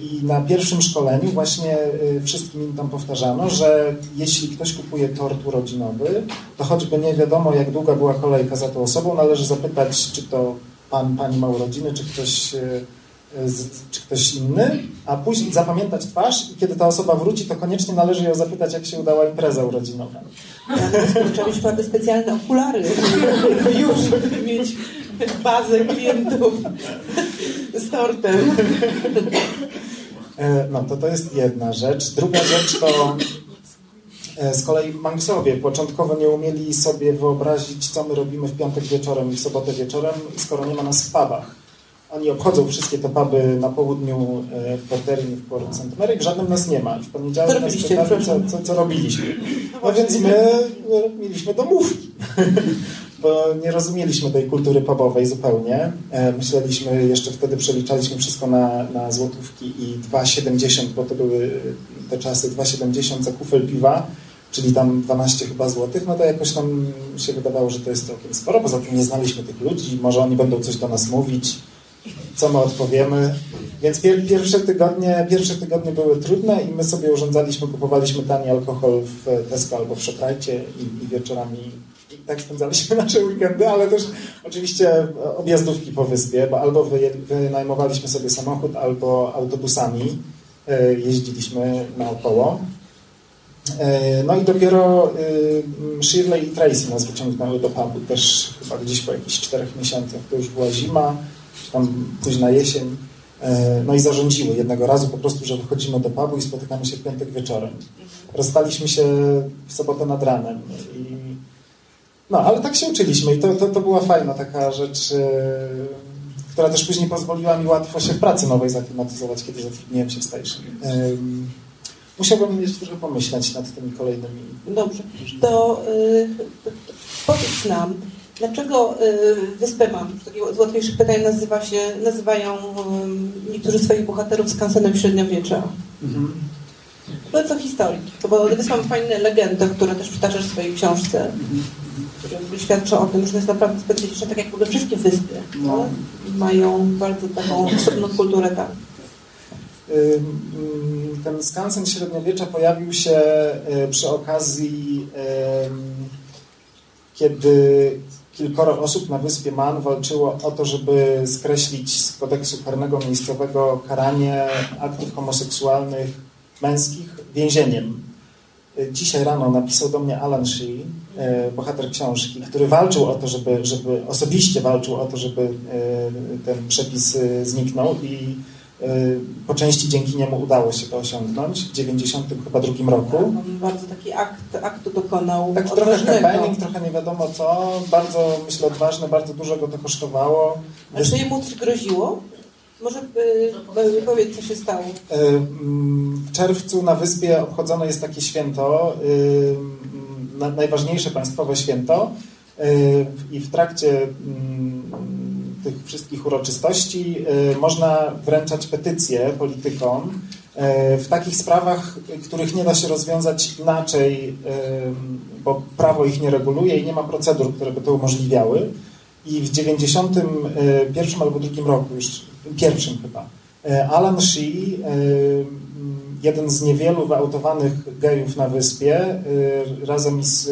D: I na pierwszym szkoleniu właśnie wszystkim im tam powtarzano, że jeśli ktoś kupuje tort urodzinowy, to choćby nie wiadomo, jak długa była kolejka za tą osobą, należy zapytać, czy to pan, pani ma urodziny, czy ktoś, czy ktoś inny, a później zapamiętać twarz i kiedy ta osoba wróci, to koniecznie należy ją zapytać, jak się udała impreza urodzinowa.
B: Trzeba mieć naprawdę specjalne okulary już, żeby mieć bazę klientów z tortem.
D: E, no to to jest jedna rzecz. Druga rzecz to e, z kolei Mangsowie początkowo nie umieli sobie wyobrazić, co my robimy w piątek wieczorem i w sobotę wieczorem, skoro nie ma nas w pubach. Oni obchodzą wszystkie te puby na południu e, w Porterii, w Port St. Mary, w żadnym nas nie ma. W poniedziałek nas pytali, co, co, co robiliśmy. No, no więc my mieliśmy domówki. bo nie rozumieliśmy tej kultury pubowej zupełnie. E, myśleliśmy, jeszcze wtedy przeliczaliśmy wszystko na, na złotówki i 2,70, bo to były te czasy 2,70 za kufel piwa, czyli tam 12 chyba złotych, no to jakoś nam się wydawało, że to jest całkiem sporo. Poza tym nie znaliśmy tych ludzi, może oni będą coś do nas mówić, co my odpowiemy. Więc pier pierwsze, tygodnie, pierwsze tygodnie były trudne i my sobie urządzaliśmy, kupowaliśmy tani alkohol w Tesco albo w Shoprite i, i wieczorami tak spędzaliśmy nasze weekendy, ale też oczywiście objazdówki po wyspie, bo albo wynajmowaliśmy sobie samochód, albo autobusami e, jeździliśmy naokoło. E, no i dopiero e, Shirley i Tracy nas wyciągnęły do pubu, też chyba gdzieś po jakichś czterech miesiącach. To już była zima, czy tam późna jesień. No i zarządziły jednego razu po prostu, że wychodzimy do pubu i spotykamy się w piątek wieczorem. Rozstaliśmy się w sobotę nad ranem i no, ale tak się uczyliśmy i to, to, to była fajna taka rzecz, yy, która też później pozwoliła mi łatwo się w pracy nowej zaklimatyzować, kiedy zatrudniłem się w Station. Yy, musiałbym jeszcze trochę pomyśleć nad tymi kolejnymi.
B: Dobrze, to yy, powiedz nam, dlaczego yy, Wyspę Mam, z łatwiejszych pytań nazywa się, nazywają yy, niektórzy swoich bohaterów skansenem średniowiecza? Mhm. No co historii, bo Wyspa ma fajne legendy, które też przytaczasz w swojej książce. Mhm które świadczą o tym, że to jest naprawdę specyficzne, tak jak w ogóle wszystkie wyspy. No. Mają bardzo taką osobną kulturę tam.
D: Ten skansen średniowiecza pojawił się y, przy okazji, kiedy kilkoro osób na wyspie Man walczyło o to, żeby skreślić z kodeksu karnego miejscowego karanie aktów homoseksualnych męskich więzieniem. Dzisiaj rano napisał do mnie Alan Shee, y, bohater książki, który walczył o to, żeby, żeby osobiście walczył o to, żeby y, ten przepis zniknął i po części dzięki niemu udało się to osiągnąć w 92 roku. Tak,
B: on bardzo taki akt, aktu dokonał.
D: Tak trochę happening, trochę nie wiadomo co, bardzo myślę odważne, bardzo dużo go to kosztowało.
B: A czy jemu coś groziło? Może y, powiedz, co się stało. Y,
D: w czerwcu na wyspie obchodzone jest takie święto, y, najważniejsze państwowe święto i w trakcie mm, tych wszystkich uroczystości można wręczać petycje politykom w takich sprawach, których nie da się rozwiązać inaczej, bo prawo ich nie reguluje i nie ma procedur, które by to umożliwiały. I w 91 albo drugim roku, już pierwszym chyba, Alan Shee, jeden z niewielu wyautowanych gejów na wyspie, razem z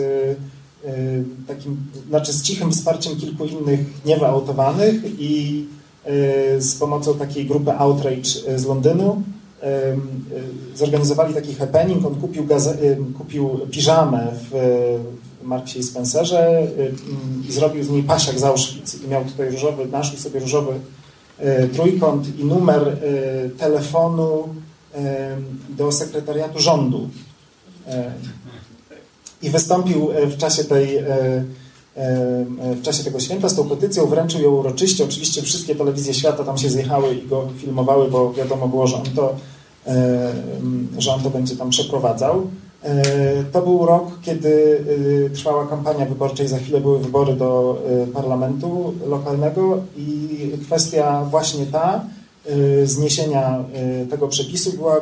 D: takim, znaczy z cichym wsparciem kilku innych niewyautowanych i z pomocą takiej grupy Outrage z Londynu zorganizowali taki happening. On kupił, kupił piżamę w, Marksie i Spencerze y, i zrobił z niej pasiak z Auschwitz i miał tutaj różowy, naszył sobie różowy y, trójkąt i numer y, telefonu do sekretariatu rządu. I wystąpił w czasie tej w czasie tego święta z tą petycją, wręczył ją uroczyście. Oczywiście wszystkie telewizje świata tam się zjechały i go filmowały, bo wiadomo było, że on to, że on to będzie tam przeprowadzał. E, to był rok, kiedy e, trwała kampania wyborcza i za chwilę były wybory do e, parlamentu lokalnego i kwestia właśnie ta zniesienia tego przepisu była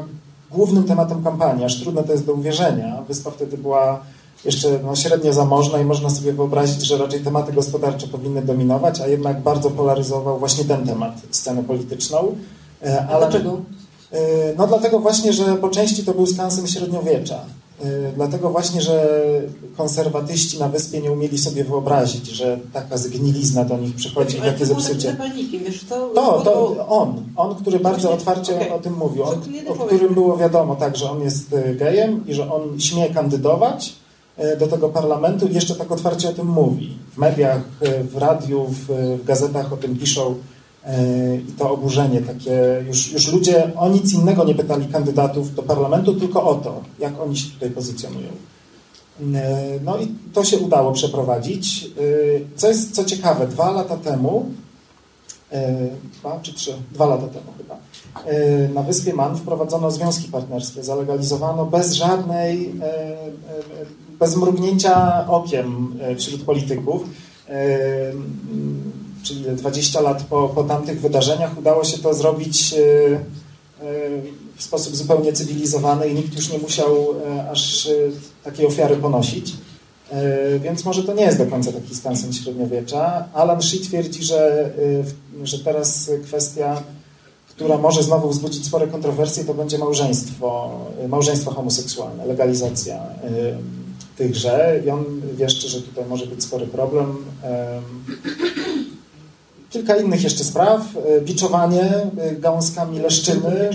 D: głównym tematem kampanii, aż trudne to jest do uwierzenia. Wyspa wtedy była jeszcze no, średnio zamożna i można sobie wyobrazić, że raczej tematy gospodarcze powinny dominować, a jednak bardzo polaryzował właśnie ten temat, scenę polityczną.
B: Ale, Dlaczego?
D: No dlatego właśnie, że po części to był skansen średniowiecza. Y, dlatego właśnie, że konserwatyści na wyspie nie umieli sobie wyobrazić, że taka zgnilizna do nich przychodzi,
B: Ale
D: jakie zepsucie.
B: Wiesz, to,
D: to, to on, on, który bardzo otwarcie okay. o tym mówił, on, o którym było wiadomo tak, że on jest gejem i że on śmie kandydować do tego parlamentu i jeszcze tak otwarcie o tym mówi. W mediach, w radiu, w, gazetach o tym piszą i to oburzenie takie, już, już ludzie o nic innego nie pytali kandydatów do parlamentu, tylko o to, jak oni się tutaj pozycjonują. E, no i to się udało przeprowadzić. E, co jest co ciekawe, dwa lata temu, e, dwa czy trzy, dwa lata temu chyba, na wyspie Man wprowadzono związki partnerskie, zalegalizowano bez żadnej, bez mrugnięcia okiem wśród polityków. czyli 20 lat po, po tamtych wydarzeniach, udało się to zrobić w sposób zupełnie cywilizowany i nikt już nie musiał aż takiej ofiary ponosić. Więc może to nie jest do końca taki skansen średniowiecza. Alan Shee twierdzi, że, że teraz kwestia która może znowu wzbudzić spore kontrowersje, to będzie małżeństwo, małżeństwo homoseksualne, legalizacja tychże. I on wieszczy, że tutaj może być spory problem. Kilka innych jeszcze spraw. Y, biczowanie y, gałązkami leszczyny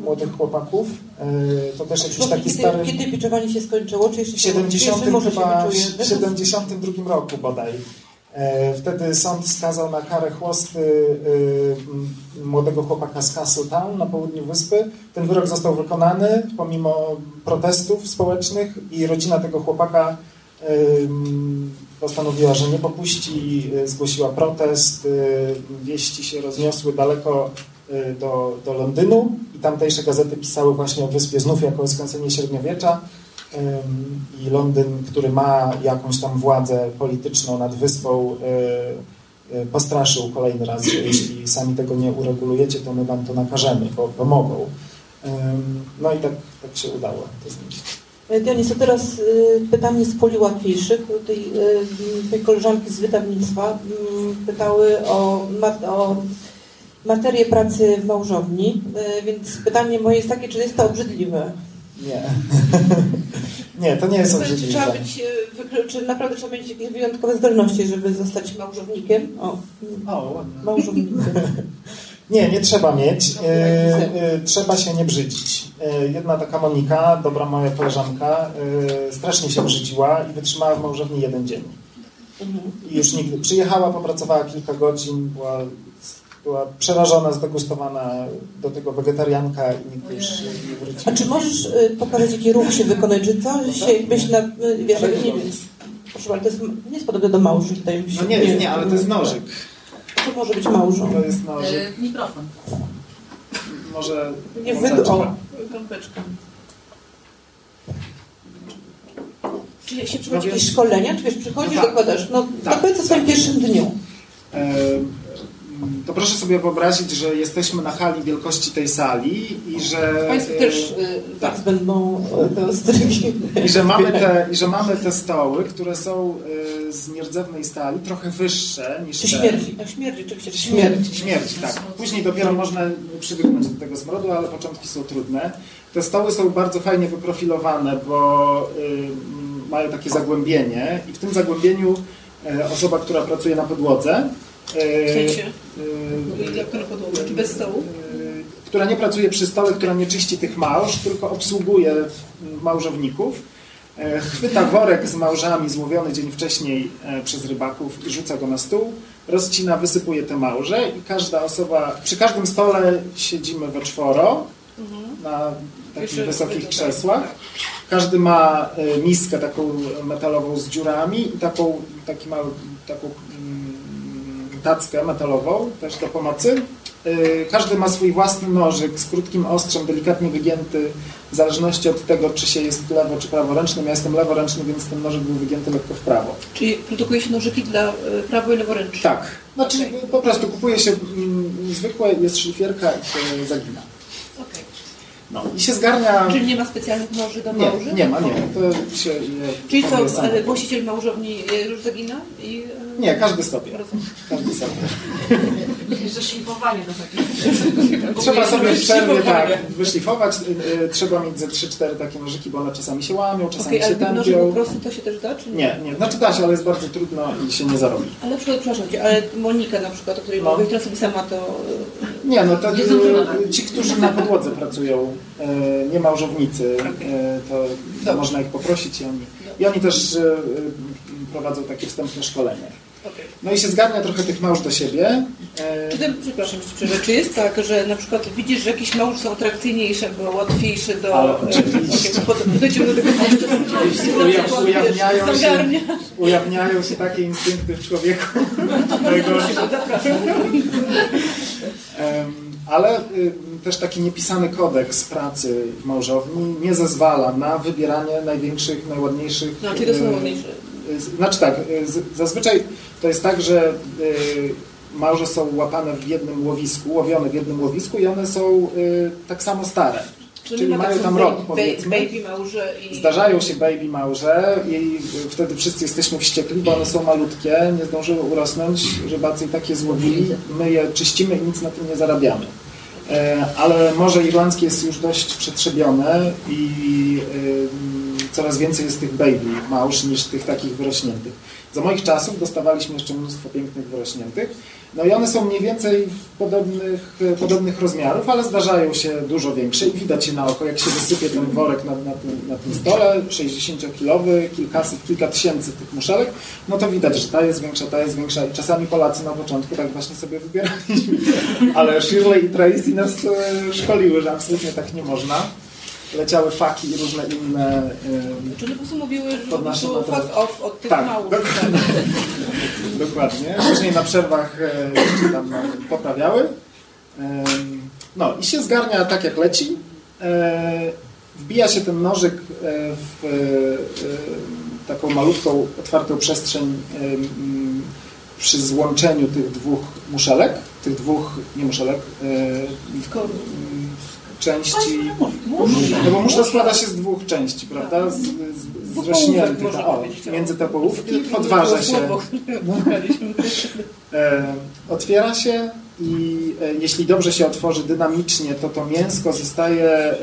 D: młodych chłopaków. To też jakiś taki
B: kiedy,
D: stary...
B: Kiedy biczowanie się skończyło? Czy jeszcze
D: w 70, chyba, w 72 roku bodaj. E, wtedy sąd skazał na karę chłosty y, młodego chłopaka z Castletown na południu wyspy. Ten wyrok został wykonany pomimo protestów społecznych i rodzina tego chłopaka postanowiła, że nie popuści, zgłosiła protest. Wieści się rozniosły daleko do, do Londynu i tamtejsze gazety pisały właśnie o wyspie znów jako o skręcenie średniowiecza i Londyn, który ma jakąś tam władzę polityczną nad wyspą, e, e, postraszył kolejny raz, że jeśli sami tego nie uregulujecie, to my wam to nakażemy, bo, bo mogą. No i tak, tak się udało to.
B: Dionys, a teraz pytanie z poli łatwiejszych. Tej, tej koleżanki z wydawnictwa pytały o, o materię pracy w małżowni, e, więc pytanie moje jest takie, czy jest to obrzydliwe?
D: Nie. nie, to nie jest obrzydliwe.
B: Czy, trzeba być, e, czy naprawdę trzeba mieć jakieś wyjątkowe zdolności, żeby zostać małżownikiem? O,
D: o ładnie.
B: Małżownikiem.
D: Nie, nie trzeba mieć. E, e, trzeba się nie brzydzić. Jedna taka Monika, dobra moja koleżanka, strasznie się brzydziła i wytrzymała w małżowni jeden dzień. Mhm. I już nigdy. Przyjechała, popracowała kilka godzin, była była przerażona, zdegustowana do tego wegetarianka i nigdy już nie wróciła.
B: A czy możesz y, pokazać, jaki ruch się wykonać, czy coś się jakbyś na, y, wiesz, nie wiem, proszę bardzo, to jest, nie jest podobne do małży. Tutaj
D: no nie, jest, nie, ale to jest nożyk.
B: Co może być małżą?
D: To jest nożyk.
C: E, mikrofon.
D: Może
B: nie wyd... O,
C: gąbeczka.
B: Czy się przychodzi no jakieś szkolenia? Czy wiesz, przychodzisz, no tak. dokładasz? No, tak. powiedz o swoim pierwszym dniu. E
D: to proszę sobie wyobrazić, że jesteśmy na hali wielkości tej sali i że...
B: Państwo też y, tak będą
D: I że, mamy te, I że mamy te stoły, które są z nierdzewnej stali, trochę wyższe niż
B: te... Śmierdzi, no śmierdzi oczywiście. Śmierdzi.
D: Śmierdzi, tak. Później dopiero można przywyknąć do tego smrodu, ale początki są trudne. Te stoły są bardzo fajnie wyprofilowane, bo y, mają takie zagłębienie i w tym zagłębieniu osoba, która pracuje na podłodze,
C: w sensie? Jak na podłogę? Czy bez stołu?
D: Która nie pracuje przy stole, która nie czyści tych małż, tylko obsługuje małżowników. E, chwyta worek z małżami złowiony dzień wcześniej e, przez rybaków i rzuca go na stół. Rozcina, wysypuje te małże i każda osoba, przy każdym stole siedzimy we czworo mhm. na takich wysokich krzesłach. Każdy ma e, miskę taką metalową z dziurami i taką, taki mały, taką tackę metalową też do pomocy. Y, każdy ma swój własny nożyk z krótkim ostrzem, delikatnie wygięty, w zależności od tego, czy się jest lewo czy praworęcznym. Ja jestem leworęczny, więc ten nożyk był wygięty lekko w prawo.
C: Czyli produkuje się nożyki dla y, prawo i leworęcznych?
D: Tak. Znaczy okay. po prostu kupuje się mm, zwykłe, jest szlifierka i się zagina. No i się zgarnia...
C: Czyli nie ma specjalnych noży do małży?
D: Nie, nie ma, nie. To się,
C: Czyli co, ale właściciel małżowni już zagina? I,
D: nie, każdy stopie. Każdy sobie.
C: Że szlifowanie to
D: takie. Trzeba sobie w przerwie tak wyszlifować. Y, y, trzeba mieć ze 3-4 takie nożyki, bo one czasami się łamią, czasami okay, się tępią.
C: po prostu to się też da? Czy
D: nie? nie, nie. Znaczy da się, ale jest bardzo trudno i się nie zarobi.
C: Ale na przykład, przepraszam ale Monika na przykład, o której no. mówię, która sobie sama to...
D: Nie, no to ci, którzy na podłodze pracują, y, nie małżownicy, to, to można ich poprosić i oni, i oni też prowadzą takie wstępne szkolenie. Okay. No i się zgarnia trochę tych małż do siebie.
C: E... Przepraszam, czy, czy jest tak, że na przykład widzisz, że jakieś małż są atrakcyjniejsze, bo łatwiejsze do... Ale oczywiście. Do tego
D: Ujaw, ujawniają, się, ujawniają się takie instynkty w człowieku. Ale y, też taki niepisany kodeks pracy w małżowni nie zezwala na wybieranie największych, najładniejszych
C: no, to są ładniejsze
D: Znaczy tak, zazwyczaj to jest tak, że małże są łapane w jednym łowisku, łowione w jednym łowisku i one są tak samo stare. Czyli, mają tam rok, powiedzmy. Zdarzają się baby małże i wtedy wszyscy jesteśmy wściekli, bo one są malutkie, nie zdążyły urosnąć, rybacy i takie złowili. My je czyścimy i nic na tym nie zarabiamy. E, ale Morze Irlandzkie jest już dość przetrzebione i coraz więcej jest tych baby małż niż tych takich wyrośniętych. Za moich czasów dostawaliśmy jeszcze mnóstwo pięknych wyrośniętych. No i one są mniej więcej podobnych, podobnych rozmiarów, ale zdarzają się dużo większe i widać je na oko, jak się wysypie ten worek na, na, tym, na tym stole, 60-kilowy, kilkaset, kilka tysięcy tych muszelek, no to widać, że ta jest większa, ta jest większa i czasami Polacy na początku tak właśnie sobie wybieraliśmy, ale Shirley i Tracy nas e, szkoliły, że absolutnie tak nie można leciały faki i różne inne...
C: Czyli po prostu mówiły, że po prostu fuck off od tych
D: tak,
C: małych.
D: Dokładnie. dokładnie. Później na przerwach e, tam poprawiały. No i się zgarnia tak jak leci. E, wbija się ten nożyk e, w taką malutką, otwartą przestrzeń przy złączeniu tych dwóch muszelek, tych dwóch, nie muszelek, części. No bo muszla składa się z dwóch części, prawda? Z, z, zrośniętych. O, między te połówki podważa się. No. E, otwiera się i e, jeśli dobrze się otworzy dynamicznie, to to mięsko zostaje e,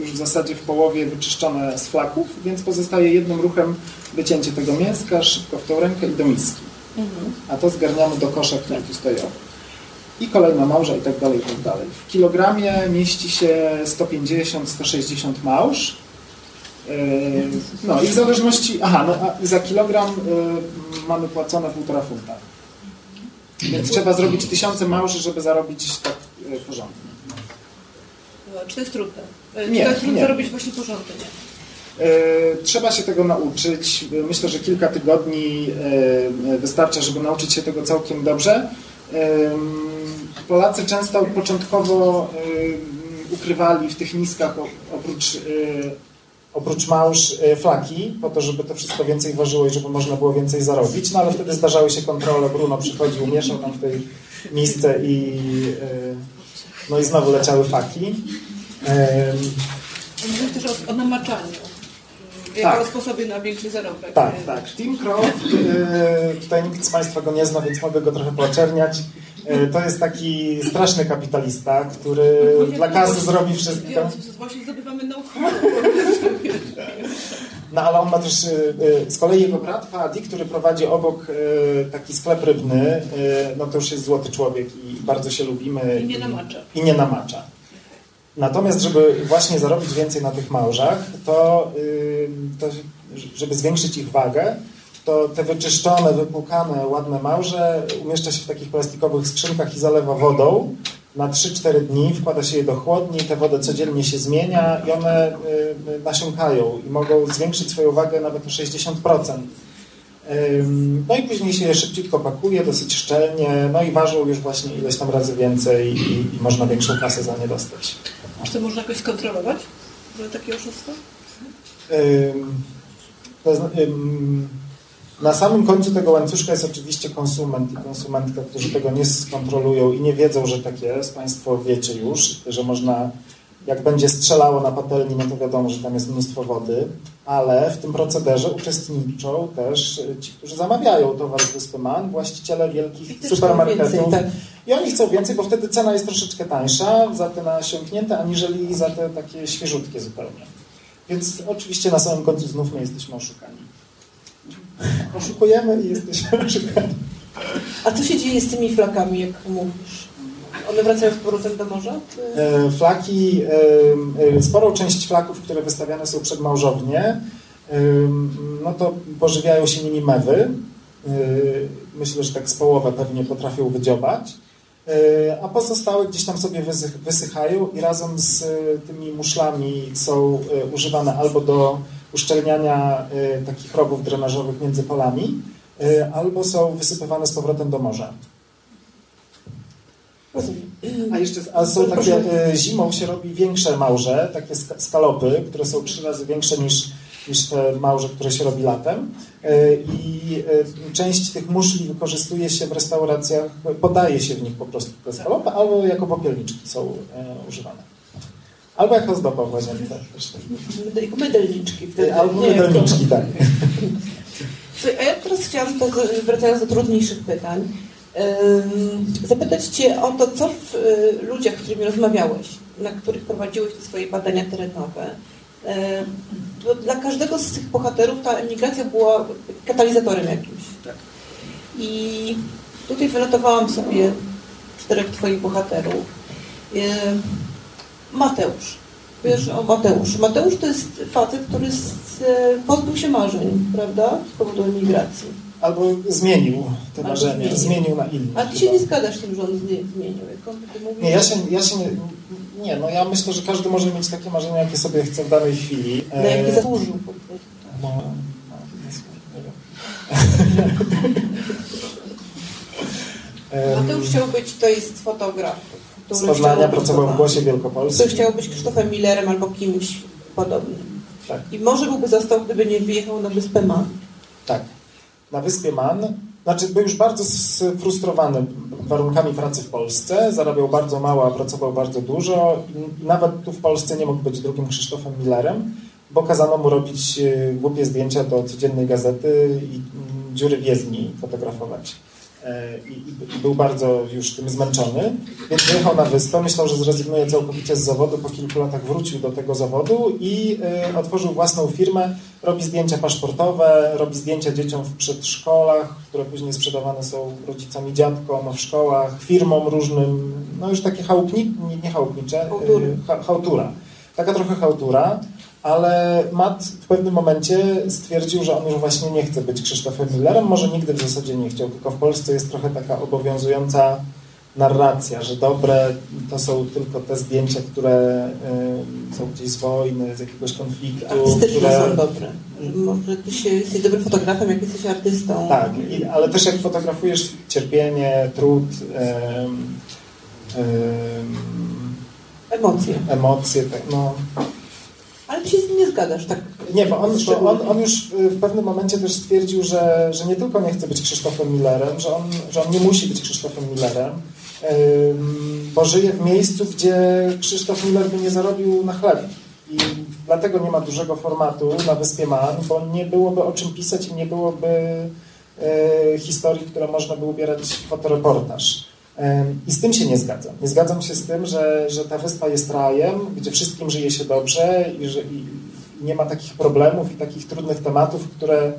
D: już w zasadzie w połowie wyczyszczone z flaków, więc pozostaje jednym ruchem wycięcie tego mięska, szybko w tą rękę i do miski. Mhm. A to zgarniamy do kosza, który tu stoi obok i kolejna małża i tak dalej, i tak dalej. W kilogramie mieści się 150-160 małż. Yy, no i w zależności, aha, no za kilogram yy, mamy płacone 1,5 funta. Więc trzeba zrobić tysiące małży, żeby zarobić tak yy, porządnie.
C: Czy to jest trudne? Czy
D: nie,
C: to jest trudne
D: nie.
C: zarobić właśnie porządnie?
D: Trzeba się tego nauczyć. Myślę, że kilka tygodni wystarcza, żeby nauczyć się tego całkiem dobrze. Polacy często początkowo ukrywali w tych niskach oprócz, oprócz małż flaki, po to, żeby to wszystko więcej ważyło i żeby można było więcej zarobić, no ale wtedy zdarzały się kontrole, Bruno przychodził, mieszał tam w tej misce i no i znowu leciały faki.
C: Mówię też o, o namaczaniu
D: tak.
C: sposobie na większy zarobek.
D: Tak, tak. Tim Croft, tutaj nikt z Państwa go nie zna, więc mogę go trochę poczerniać. E, to jest taki straszny kapitalista, który dla kasy zrobi wszystko.
C: Właśnie zdobywamy know-how.
D: No ale on ma też, e, e, z kolei jego brat Paddy, który prowadzi obok taki sklep rybny, no to już jest złoty człowiek i bardzo się lubimy.
C: I nie namacza.
D: I nie namacza. Natomiast, żeby właśnie zarobić więcej na tych małżach, to, to żeby zwiększyć ich wagę, to te wyczyszczone, wypłukane, ładne małże umieszcza się w takich plastikowych skrzynkach i zalewa wodą na 3-4 dni, wkłada się je do chłodni, tę wodę codziennie się zmienia i one nasiąkają i mogą zwiększyć swoją wagę nawet o 60%. No i później się je szybciutko pakuje, dosyć szczelnie, no i ważą już właśnie ileś tam razy więcej i, i można większą kasę za nie dostać.
C: Czy to można jakoś skontrolować, że takie oszustwo?
D: Na samym końcu tego łańcuszka jest oczywiście konsument i konsumentka, którzy tego nie skontrolują i nie wiedzą, że tak jest. Państwo wiecie już, że można, jak będzie strzelało na patelni, no to wiadomo, że tam jest mnóstwo wody, ale w tym procederze uczestniczą też ci, którzy zamawiają towar z Wyspy Man, właściciele wielkich supermarketów. Więcej, tak. I oni chcą więcej, bo wtedy cena jest troszeczkę tańsza za te nasiąknięte, aniżeli za te takie świeżutkie zupełnie. Więc oczywiście na samym końcu znów my jesteśmy oszukani. Oszukujemy i jesteśmy oszukani.
B: A co się dzieje z tymi flakami, jak mówisz? One wracają z powrotem do morza?
D: E, flaki, e, e, sporą część flaków, które wystawiane są przed małżownie, no to pożywiają się nimi mewy. Myślę, że tak z połowę pewnie potrafią wydziobać. E, a pozostałe gdzieś tam sobie wysychają i razem z e, tymi muszlami są e, używane albo do uszczelniania takich rowów drenażowych między polami, albo są wysypywane z powrotem do morza. A jeszcze a są takie, zimą się robi większe małże, takie skalopy, które są trzy razy większe niż niż te małże, które się robi latem. I część tych muszli wykorzystuje się w restauracjach, podaje się w nich po prostu te skalopy, albo jako popielniczki są używane. Albo jako zdoba w łazience.
B: Mydelniczki
D: wtedy. Albo mydelniczki, tak.
B: A ja teraz chciałam, wracając do trudniejszych pytań, zapytać Cię o to, co w ludziach, z którymi rozmawiałeś, na których prowadziłeś te swoje badania terenowe, dla każdego z tych bohaterów ta emigracja była katalizatorem jakimś. Tak. I tutaj wynotowałam sobie czterech Twoich bohaterów. Mateusz. Wiesz o Mateusz. Mateusz to jest facet, który pozbył się marzeń, prawda? Z powodu emigracji.
D: Albo zmienił te Albo marzenia, zmienił. zmienił. na inne.
B: A ty się nie zgadzasz z tym, że on zmienił? Jak on
D: mówi, nie, ja się, ja się nie, nie, no ja myślę, że każdy może mieć takie marzenia, jakie sobie chce w danej chwili.
B: Na jakie zasłużył po prostu. No, no, Mateusz chciał być, to jest fotograf
D: z Poznania, pracował w Głosie Wielkopolskim.
B: Który chciał być Krzysztofem Millerem albo kimś podobnym. Tak. I może byłby został, gdyby nie wyjechał na wyspę Man.
D: Tak. Na wyspie Man, znaczy był już bardzo sfrustrowany warunkami pracy w Polsce, zarabiał bardzo mało, a pracował bardzo dużo nawet tu w Polsce nie mógł być drugim Krzysztofem Millerem, bo kazano mu robić e, głupie zdjęcia do codziennej gazety i mm, dziury w jezdni fotografować. E, i, i, był bardzo już tym zmęczony, więc wyjechał na wyspę, myślał, że zrezygnuje całkowicie z zawodu, po kilku latach wrócił do tego zawodu i y, otworzył własną firmę, robi zdjęcia paszportowe, robi zdjęcia dzieciom w przedszkolach, które później sprzedawane są rodzicom i dziadkom w szkołach, firmom różnym, no już takie chałupni, nie, nie chałupnicze, y, ha, chałtura. Taka trochę chałtura ale Matt w pewnym momencie stwierdził, że on już właśnie nie chce być Krzysztofem Millerem, może nigdy w zasadzie nie chciał, tylko w Polsce jest trochę taka obowiązująca narracja, że dobre to są tylko te zdjęcia, które y, są gdzieś z wojny, z jakiegoś konfliktu.
B: Artystyczne które... są dobre. Może ty się, jesteś dobrym fotografem, jak jesteś artystą.
D: Tak, i, ale też jak fotografujesz cierpienie, trud, y,
B: y, emocje.
D: Emocje, tak, no
B: ale ty się z nim nie zgadzasz, tak?
D: Nie, bo on, bo on, on, już w pewnym momencie też stwierdził, że, że nie tylko nie chce być Krzysztofem Millerem, że on, że on nie musi być Krzysztofem Millerem, bo żyje w miejscu, gdzie Krzysztof Miller by nie zarobił na chleb. I dlatego nie ma dużego formatu na Wyspie Man, bo nie byłoby o czym pisać i nie byłoby e, historii, które można by ubierać w fotoreportaż. I z tym się nie zgadzam. Nie zgadzam się z tym, że, że ta wyspa jest rajem, gdzie wszystkim żyje się dobrze i że i nie ma takich problemów i takich trudnych tematów, które,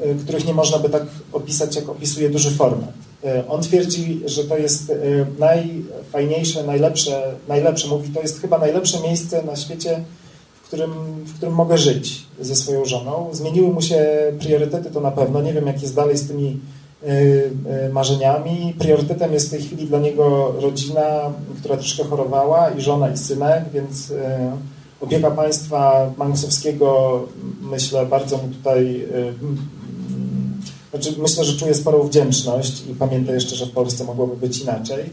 D: y, których nie można by tak opisać, jak opisuje duży format. Y, on twierdzi, że to jest y, najfajniejsze, najlepsze, najlepsze, mówi, to jest chyba najlepsze miejsce na świecie, w którym, w którym mogę żyć ze swoją żoną. Zmieniły mu się priorytety, to na pewno. Nie wiem, jak jest dalej z tymi marzeniami. Priorytetem jest w tej chwili dla niego rodzina, która troszkę chorowała i żona i synek, więc y, opieka państwa Mangusowskiego myślę bardzo mu tutaj znaczy myślę, że czuje sporą wdzięczność i pamięta jeszcze, że w Polsce mogłoby być inaczej.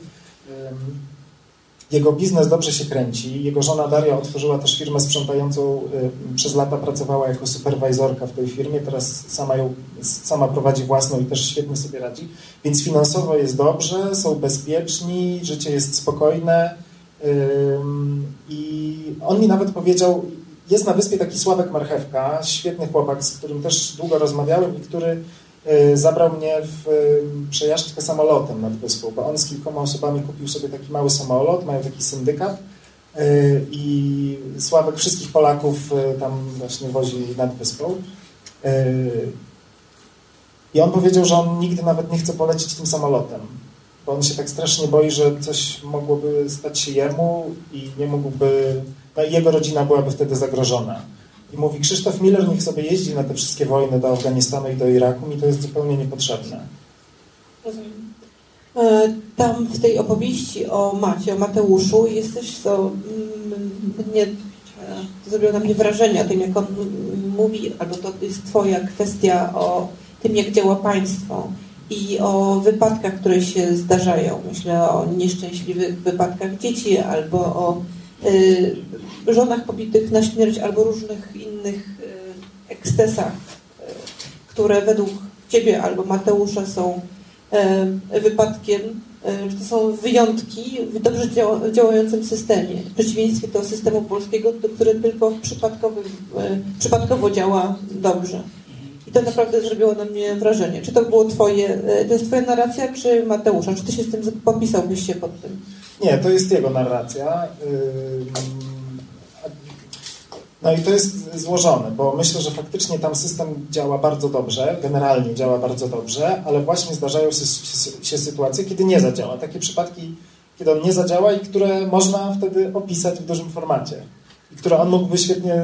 D: Jego biznes dobrze się kręci. Jego żona Daria otworzyła też firmę sprzątającą. Y, przez lata pracowała jako superwajzorka w tej firmie. Teraz sama, ją, sama prowadzi własną i też świetnie sobie radzi. Więc finansowo jest dobrze, są bezpieczni, życie jest spokojne. I on mi nawet powiedział, jest na wyspie taki Sławek Marchewka, świetny chłopak, z którym też długo rozmawiałem i który zabrał mnie w y, przejażdżkę samolotem nad wyspą, bo on z kilkoma osobami kupił sobie taki mały samolot, mają taki syndykat y, i Sławek wszystkich Polaków tam właśnie wozi nad wyspą. I on powiedział, że on nigdy nawet nie chce polecieć tym samolotem, bo on się tak strasznie boi, że coś mogłoby stać się jemu i nie mógłby, no i jego rodzina byłaby wtedy zagrożona. I mówi, Krzysztof Miller niech sobie jeździ na te wszystkie wojny do Afganistanu i do Iraku, mi to jest zupełnie niepotrzebne.
B: Rozumiem. E, tam w tej opowieści o Macie, o Mateuszu jest też to, mm, nie, to zrobiło na mnie wrażenie o tym, jak on mówi, albo to jest twoja kwestia o tym, jak działa państwo i o wypadkach, które się zdarzają. Myślę o nieszczęśliwych wypadkach dzieci albo o żonach pobitych na śmierć albo różnych innych y, ekscesach, które według Ciebie albo Mateusza są wypadkiem, że to są wyjątki w dobrze działającym systemie, w przeciwieństwie do systemu polskiego, który tylko przypadkowo działa dobrze. I to naprawdę zrobiło na mnie wrażenie. Czy to było twoje, to jest twoja narracja, czy Mateusza? Czy ty się z tym podpisałbyś się pod tym?
D: Nie, to jest jego narracja. No i to jest złożone, bo myślę, że faktycznie tam system działa bardzo dobrze, generalnie działa bardzo dobrze, ale właśnie zdarzają się sytuacje, kiedy nie zadziała. Takie przypadki, kiedy on nie zadziała i które można wtedy opisać w dużym formacie i które on mógłby świetnie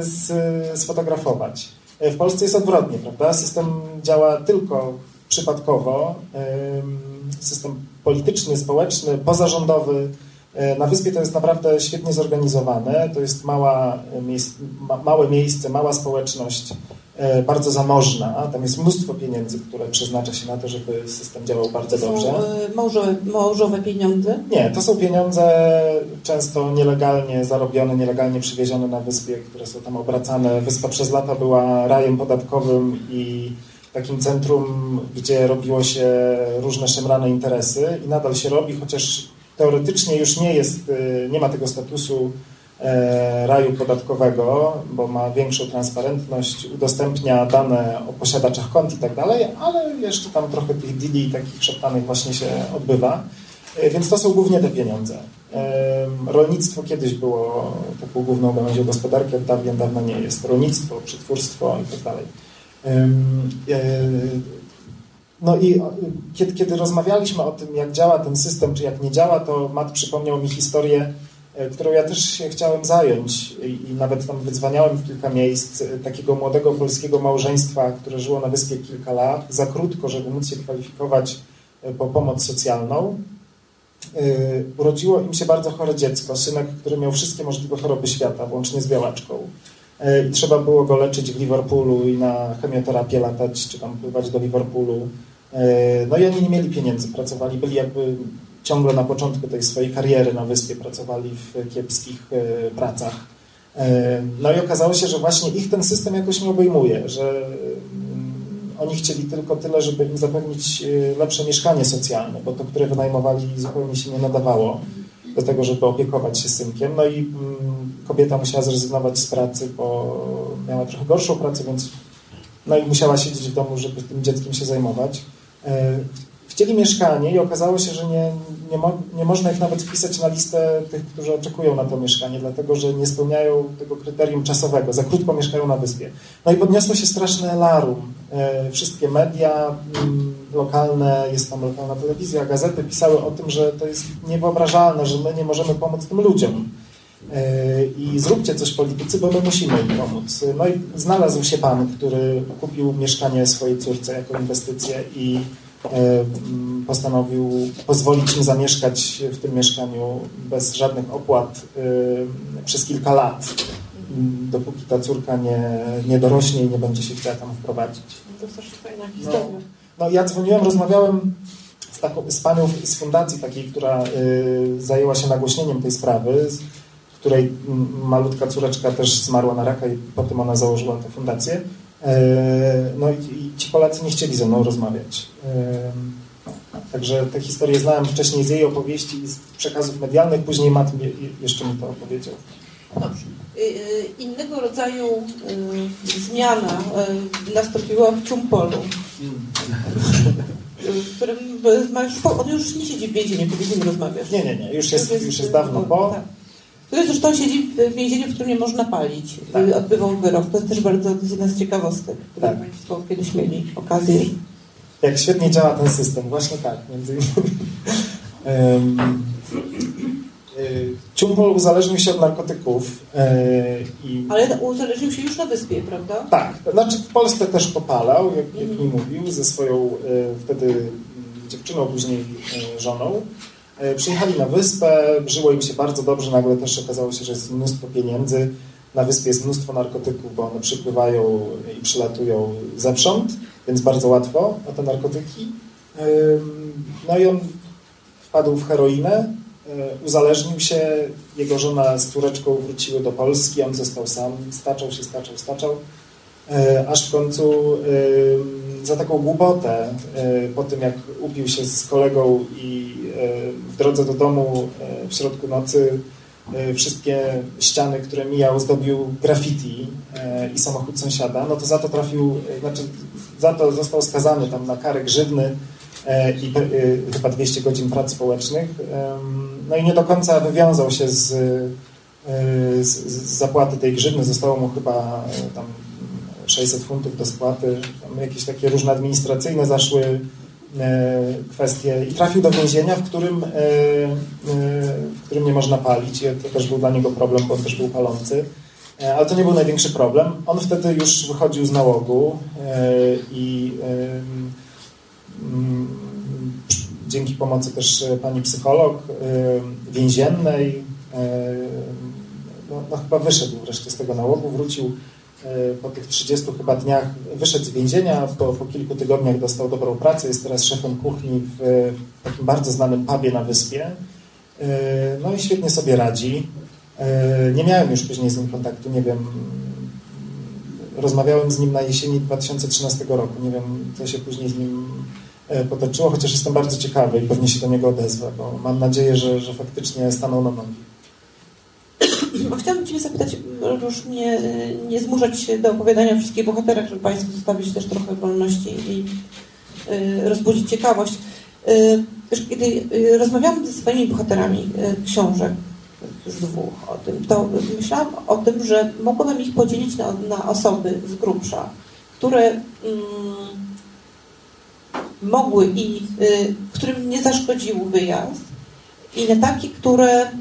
D: sfotografować. W Polsce jest odwrotnie, prawda? System działa tylko przypadkowo. System polityczny, społeczny, pozarządowy, E, na wyspie to jest naprawdę świetnie zorganizowane. To jest mała, e, małe miejsce, mała społeczność, e, bardzo zamożna. Tam jest mnóstwo pieniędzy, które przeznacza się na to, żeby system działał bardzo
B: to
D: dobrze.
B: Są małżowe, małżowe pieniądze?
D: Nie, to są pieniądze często nielegalnie zarobione, nielegalnie przywiezione na wyspie, które są tam obracane. Wyspa przez lata była rajem podatkowym i takim centrum, gdzie robiło się różne szemrane interesy i nadal się robi, chociaż teoretycznie już nie jest, y, nie ma tego statusu e, raju podatkowego, bo ma większą transparentność, udostępnia dane o posiadaczach kont i tak dalej, ale jeszcze tam trochę tych deali takich szeptanych właśnie się odbywa. E, więc to są głównie te pieniądze. E, rolnictwo kiedyś było taką główną gałęzią gospodarki, od dawien dawna nie jest. Rolnictwo, przetwórstwo i tak dalej. No i kiedy, kiedy rozmawialiśmy o tym, jak działa ten system, czy jak nie działa, to Matt przypomniał mi historię, e, którą ja też się chciałem zająć i nawet tam wydzwaniałem w kilka miejsc e, takiego młodego polskiego małżeństwa, które żyło na wyspie kilka lat, za krótko, żeby móc się kwalifikować e, po pomoc socjalną. Urodziło im się bardzo chore dziecko, synek, który miał wszystkie możliwe choroby świata, włącznie z białaczką. I trzeba było go leczyć w Liverpoolu i na chemioterapię latać, czy tam pływać do Liverpoolu E, no i oni nie mieli pieniędzy, pracowali, byli jakby ciągle na początku tej swojej kariery na wyspie, pracowali w kiepskich e, pracach. E, no i okazało się, że właśnie ich ten system jakoś nie obejmuje, że mm, oni chcieli tylko tyle, żeby im zapewnić lepsze mieszkanie socjalne, bo to, które wynajmowali, zupełnie się nie nadawało do tego, żeby opiekować się synkiem. No i mm, kobieta musiała zrezygnować z pracy, bo miała trochę gorszą pracę, więc no i musiała siedzieć w domu, żeby tym dzieckiem się zajmować. E, chcieli mieszkanie i okazało się, że nie, nie, mo, nie można ich nawet wpisać na listę tych, którzy oczekują na to mieszkanie, dlatego że nie spełniają tego kryterium czasowego, za krótko mieszkają na wyspie. No i podniosło się straszne larum. E, wszystkie media mm, lokalne, jest tam lokalna telewizja, gazety pisały o tym, że to jest niewyobrażalne, że my nie możemy pomóc tym ludziom e, i zróbcie coś politycy, bo my musimy im pomóc. No i znalazł się pan, który kupił mieszkanie swojej córce jako inwestycję i E, postanowił pozwolić mi zamieszkać w tym mieszkaniu bez żadnych opłat e, przez kilka lat, dopóki ta córka nie, nie dorośnie i nie będzie się chciała tam wprowadzić.
B: To jest też fajna historia.
D: No, no ja dzwoniłem, rozmawiałem z, taką, z panią z fundacji takiej, która zajęła się nagłośnieniem tej sprawy, której malutka córeczka też zmarła na raka i potem ona założyła tę fundację. E, no i ci Polacy nie chcieli ze mną rozmawiać. E, także te historie znałem wcześniej z jej opowieści i z przekazów medialnych, później Matt jeszcze mi to opowiedział.
B: Dobrze. Y, y, innego rodzaju y, zmiana nastąpiła w Ciumpolu, w którym on już nie siedzi w więzieniu, kiedy z nim rozmawiasz.
D: Nie, nie, nie, już jest, już jest dawno po.
B: Który zresztą siedzi w więzieniu, w którym nie można palić. Tak. Odbywał wyrok. To jest też bardzo to jest jedna z ciekawostek, które tak. Państwo kiedyś mieli okazję.
D: Jak świetnie działa ten system. Właśnie tak, między innymi. um, Ciumpol uzależnił się od narkotyków. E,
B: i... Ale uzależnił się już na wyspie, prawda?
D: Tak. Znaczy w Polsce też popalał, jak, jak mm. mi mówił, ze swoją wtedy dziewczyną, później żoną. E, przyjechali na wyspę, żyło im się bardzo dobrze, nagle też okazało się, że jest mnóstwo pieniędzy. Na wyspie jest mnóstwo narkotyków, bo one przypływają i przylatują zewsząd, więc bardzo łatwo o te narkotyki. No i on wpadł w heroinę, e, uzależnił się, jego żona z córeczką wróciły do Polski, on został sam, staczał się, staczał, staczał. aż w końcu za taką głupotę po tym, jak upił się z kolegą i w drodze do domu w środku nocy wszystkie ściany, które mijał, zdobił graffiti i samochód sąsiada, no to za to trafił, znaczy za to został skazany tam na karę grzywny E, i e, chyba 200 godzin prac społecznych. No i nie do końca wywiązał się z, e, z, z zapłaty tej grzywny. Zostało mu chyba tam 600 funtów do spłaty. Tam jakieś takie różne administracyjne zaszły kwestie i trafił do więzienia, w którym, w którym nie można palić. To też był dla niego problem, bo on też był palący. Ale to nie był największy problem. On wtedy już wychodził z nałogu i Mm, dzięki pomocy też e, pani psycholog e, więziennej, e, no, no, chyba wyszedł wreszcie z tego nałogu, wrócił po tych 30 chyba dniach, wyszedł z więzienia, po, po kilku tygodniach dostał dobrą pracę, jest teraz szefem kuchni w, takim bardzo znanym pubie na wyspie. No i świetnie sobie radzi. Nie miałem już później z nim kontaktu, nie wiem, rozmawiałem z nim na jesieni 2013 roku, nie wiem, co się później z nim E, potoczyło, chociaż jestem bardzo ciekawy i pewnie się do niego odezwę, bo mam nadzieję, że, że faktycznie stanął na nogi.
B: Chciałabym Cię zapytać, już nie, nie zmuszać się do opowiadania o wszystkich bohaterach, żeby Państwu zostawić też trochę wolności i y, rozbudzić ciekawość. Y, kiedy y, rozmawiałam ze swoimi bohaterami książek, z dwóch o tym, to myślałam o tym, że mogłabym ich podzielić na, na osoby z grubsza, które mm, mogły i którym nie zaszkodził wyjazd i na takie, które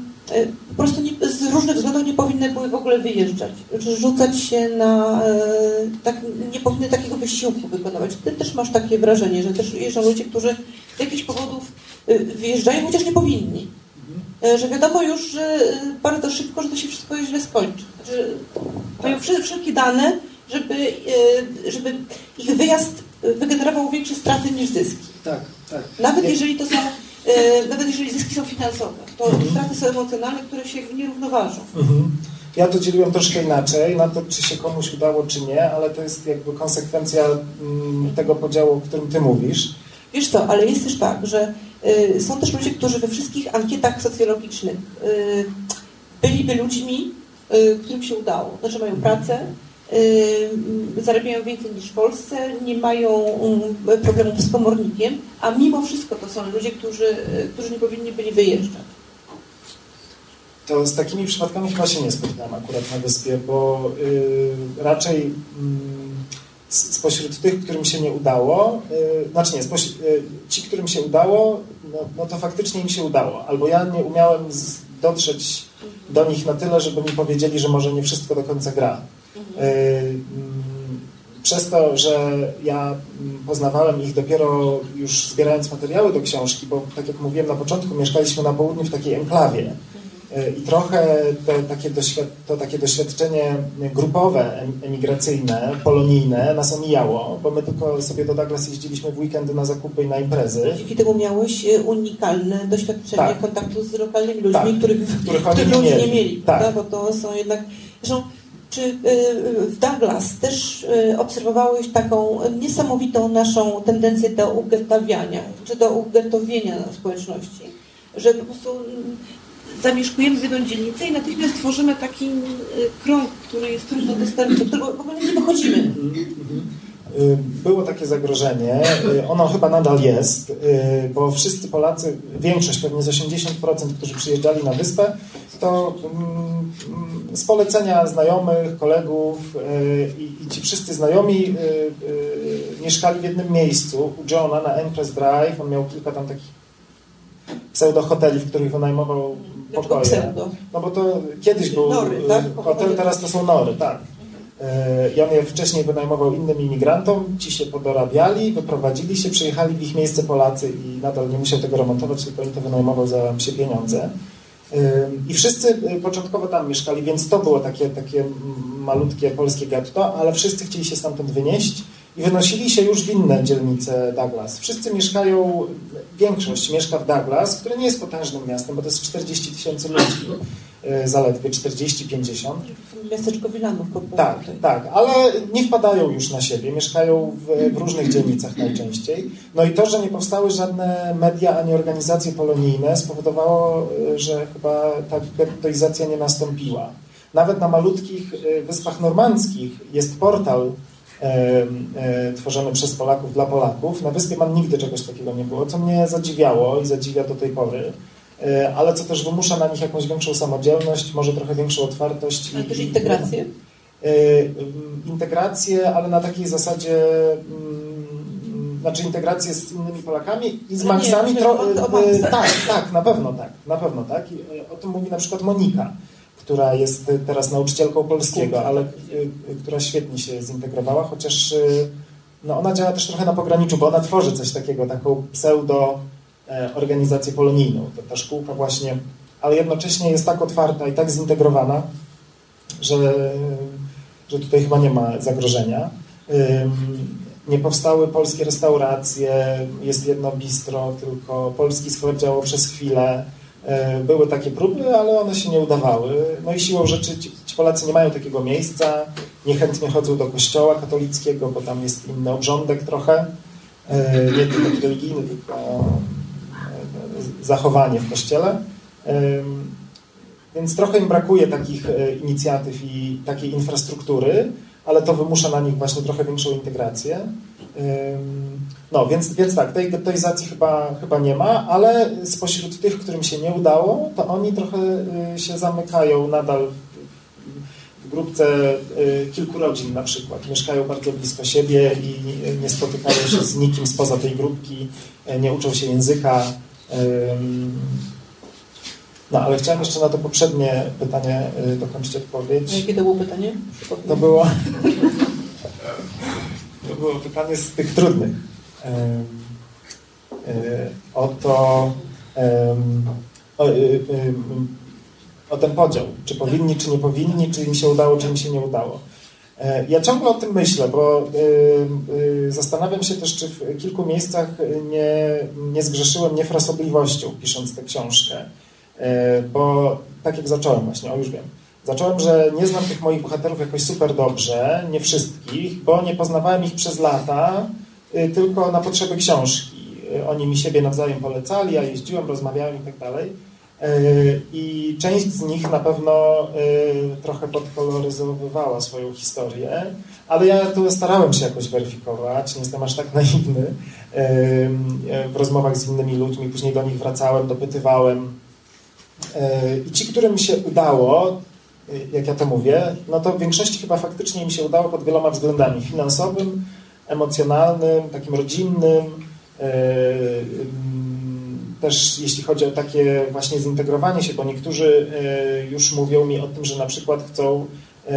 B: po prostu nie, z różnych względów nie powinny były w ogóle wyjeżdżać, czy rzucać się na, y, tak, nie powinny takiego wysiłku wykonywać. Ty też masz takie wrażenie, że też jeżdżą ludzie, którzy z jakichś powodów wyjeżdżają, chociaż nie powinni. Że wiadomo już, że bardzo szybko, że to się wszystko źle skończy. Że mają wszelkie dane, żeby, żeby ich wyjazd wygenerował większe straty niż zyski.
D: Tak, tak.
B: Nawet jeżeli to są, e, nawet jeżeli zyski są finansowe, to mhm. straty są emocjonalne, które się nie równoważą. Mhm.
D: Ja to dzieliłem troszkę inaczej, na to, czy się komuś udało, czy nie, ale to jest jakby konsekwencja mm, tego podziału, o którym ty mówisz.
B: Wiesz co, ale jest też tak, że y, są też ludzie, którzy we wszystkich ankietach socjologicznych y, byliby ludźmi, y, którym się udało. Znaczy mają pracę, zarabiają więcej niż w Polsce, nie mają y, problemów z komornikiem, a mimo wszystko to są ludzie, którzy, y, którzy nie powinni byli wyjeżdżać.
D: To z takimi przypadkami chyba się nie spotkałem akurat na wyspie, bo raczej yy, spośród tych, którym się nie udało, znaczy nie, ci, którym się udało, no, no, to faktycznie im się udało. Albo ja nie umiałem z, dotrzeć do nich na tyle, żeby mi powiedzieli, że może nie wszystko do końca gra. E, mm, przez to, że ja mm, poznawałem ich dopiero już zbierając materiały do książki, bo tak jak mówiłem na początku, mieszkaliśmy na południu w takiej enklawie. E, I trochę to takie, to takie doświadczenie grupowe, emigracyjne, polonijne nas omijało, bo my tylko sobie do Douglas jeździliśmy w weekendy na zakupy i na imprezy.
B: Dzięki temu miałeś e, unikalne doświadczenie tak. kontaktu z lokalnymi ludźmi, tak. których, których, których ludzie nie mieli, tak. bo to są jednak... Zresztą czy y, w Douglas też y, obserwowałeś taką niesamowitą naszą tendencję do ugettawiania, czy do ugettowienia społeczności? Że po prostu mm, zamieszkujemy w jedną dzielnicę i natychmiast tworzymy taki y, krąg, który jest trudno dostępny, do którego w ogóle nie wychodzimy.
D: Y, było takie zagrożenie, y, ono chyba nadal jest, y, bo wszyscy Polacy, większość, pewnie z 80%, którzy przyjeżdżali na wyspę, to mm, z polecenia znajomych, kolegów i, ci wszyscy znajomi mieszkali w jednym miejscu u Johna na Empress Drive. On miał kilka tam takich pseudo-hoteli, w których wynajmował pokoje. No bo to kiedyś był nory, tak? hotel, teraz to są nory, tak. I on je wcześniej wynajmował innym imigrantom, ci się podorabiali, wyprowadzili się, przyjechali w ich miejsce Polacy i nadal nie musiał tego remontować, tylko im to wynajmował za psie pieniądze. I wszyscy y, początkowo tam mieszkali, więc to było takie, takie malutkie polskie getto, ale wszyscy chcieli się stamtąd wynieść i wynosili się już w inne dzielnice Douglas. Wszyscy mieszkają, większość mieszka w Douglas, które nie jest potężnym miastem, bo to jest 40 tysięcy ludzi. E, zaledwie 40-50.
B: Miasteczko Wilanów po prostu.
D: Tak,
B: tutaj.
D: tak, ale nie wpadają już na siebie, mieszkają w, w różnych dzielnicach najczęściej. No i to, że nie powstały żadne media ani organizacje polonijne spowodowało, e, że chyba ta gettoizacja nie nastąpiła. Nawet na malutkich e, wyspach normandzkich jest portal e, e, tworzony przez Polaków dla Polaków. Na wyspie Man nigdy czegoś takiego nie było, co mnie zadziwiało i zadziwia do tej pory. E, Ale co też wymusza na nich jakąś większą samodzielność, może trochę większą otwartość.
B: Ale też integrację.
D: Y, y, integrację, ale na takiej zasadzie, mm, znaczy integrację z innymi Polakami i z Maxami. tro-
B: Maxach.
D: tak, tak, na pewno tak, na pewno tak. I, o tym mówi na przykład Monika, która jest teraz nauczycielką polskiego, ale która świetnie się zintegrowała, chociaż no ona działa też trochę na pograniczu, bo ona tworzy coś takiego, taką pseudo e, organizację polonijną. To ta szkółka właśnie, ale jednocześnie jest tak otwarta i tak zintegrowana, że, że tutaj chyba nie ma zagrożenia. Nie powstały polskie restauracje, jest jedno bistro, tylko polski sklep działał przez chwilę. Y, Były takie próby, ale one się nie udawały. No i siłą rzeczy ci, ci Polacy nie mają takiego miejsca, niechętnie chodzą do kościoła katolickiego, bo tam jest inny obrządek trochę. Y, Nie tylko taki religijny, tylko zachowanie w kościele. Więc trochę im brakuje takich e, inicjatyw i takiej infrastruktury, ale to wymusza na nich właśnie trochę większą integrację. No, więc, więc tak, tej gettoizacji chyba, chyba nie ma, ale spośród tych, którym się nie udało, to oni trochę y, się zamykają nadal w- grupce y, kilku rodzin na przykład. Mieszkają bardzo blisko siebie i nie spotykają się z nikim spoza tej grupki, nie uczą się języka. No, ale chciałem jeszcze na to poprzednie pytanie y, dokończyć odpowiedź.
B: jakie to było pytanie?
D: To było, to było pytanie z tych trudnych. Y, O to, o, y, o ten podział. Czy powinni, czy nie powinni, czy im się udało, czy im się nie udało. E, Ja ciągle o tym myślę, bo y, y, zastanawiam się też, czy w kilku miejscach nie, nie zgrzeszyłem niefrasobliwością, pisząc tę książkę. E, Bo tak jak zacząłem właśnie, o już wiem. Zacząłem, że nie znam tych moich bohaterów jakoś super dobrze, nie wszystkich, bo nie poznawałem ich przez lata, tylko na potrzeby książki. Oni mi siebie nawzajem polecali, ja jeździłem, rozmawiałem i tak dalej. Y, I część z nich na pewno y, trochę podkoloryzowywała swoją historię, ale ja to starałem się jakoś weryfikować, nie jestem aż tak naiwny. Y, W rozmowach z innymi ludźmi, później do nich wracałem, dopytywałem. I ci, którym się udało, jak ja to mówię, no to w większości chyba faktycznie im się udało pod wieloma względami. Finansowym, emocjonalnym, takim rodzinnym, ym, też jeśli chodzi o takie właśnie zintegrowanie się, bo niektórzy y, już mówią mi o tym, że na przykład chcą, y,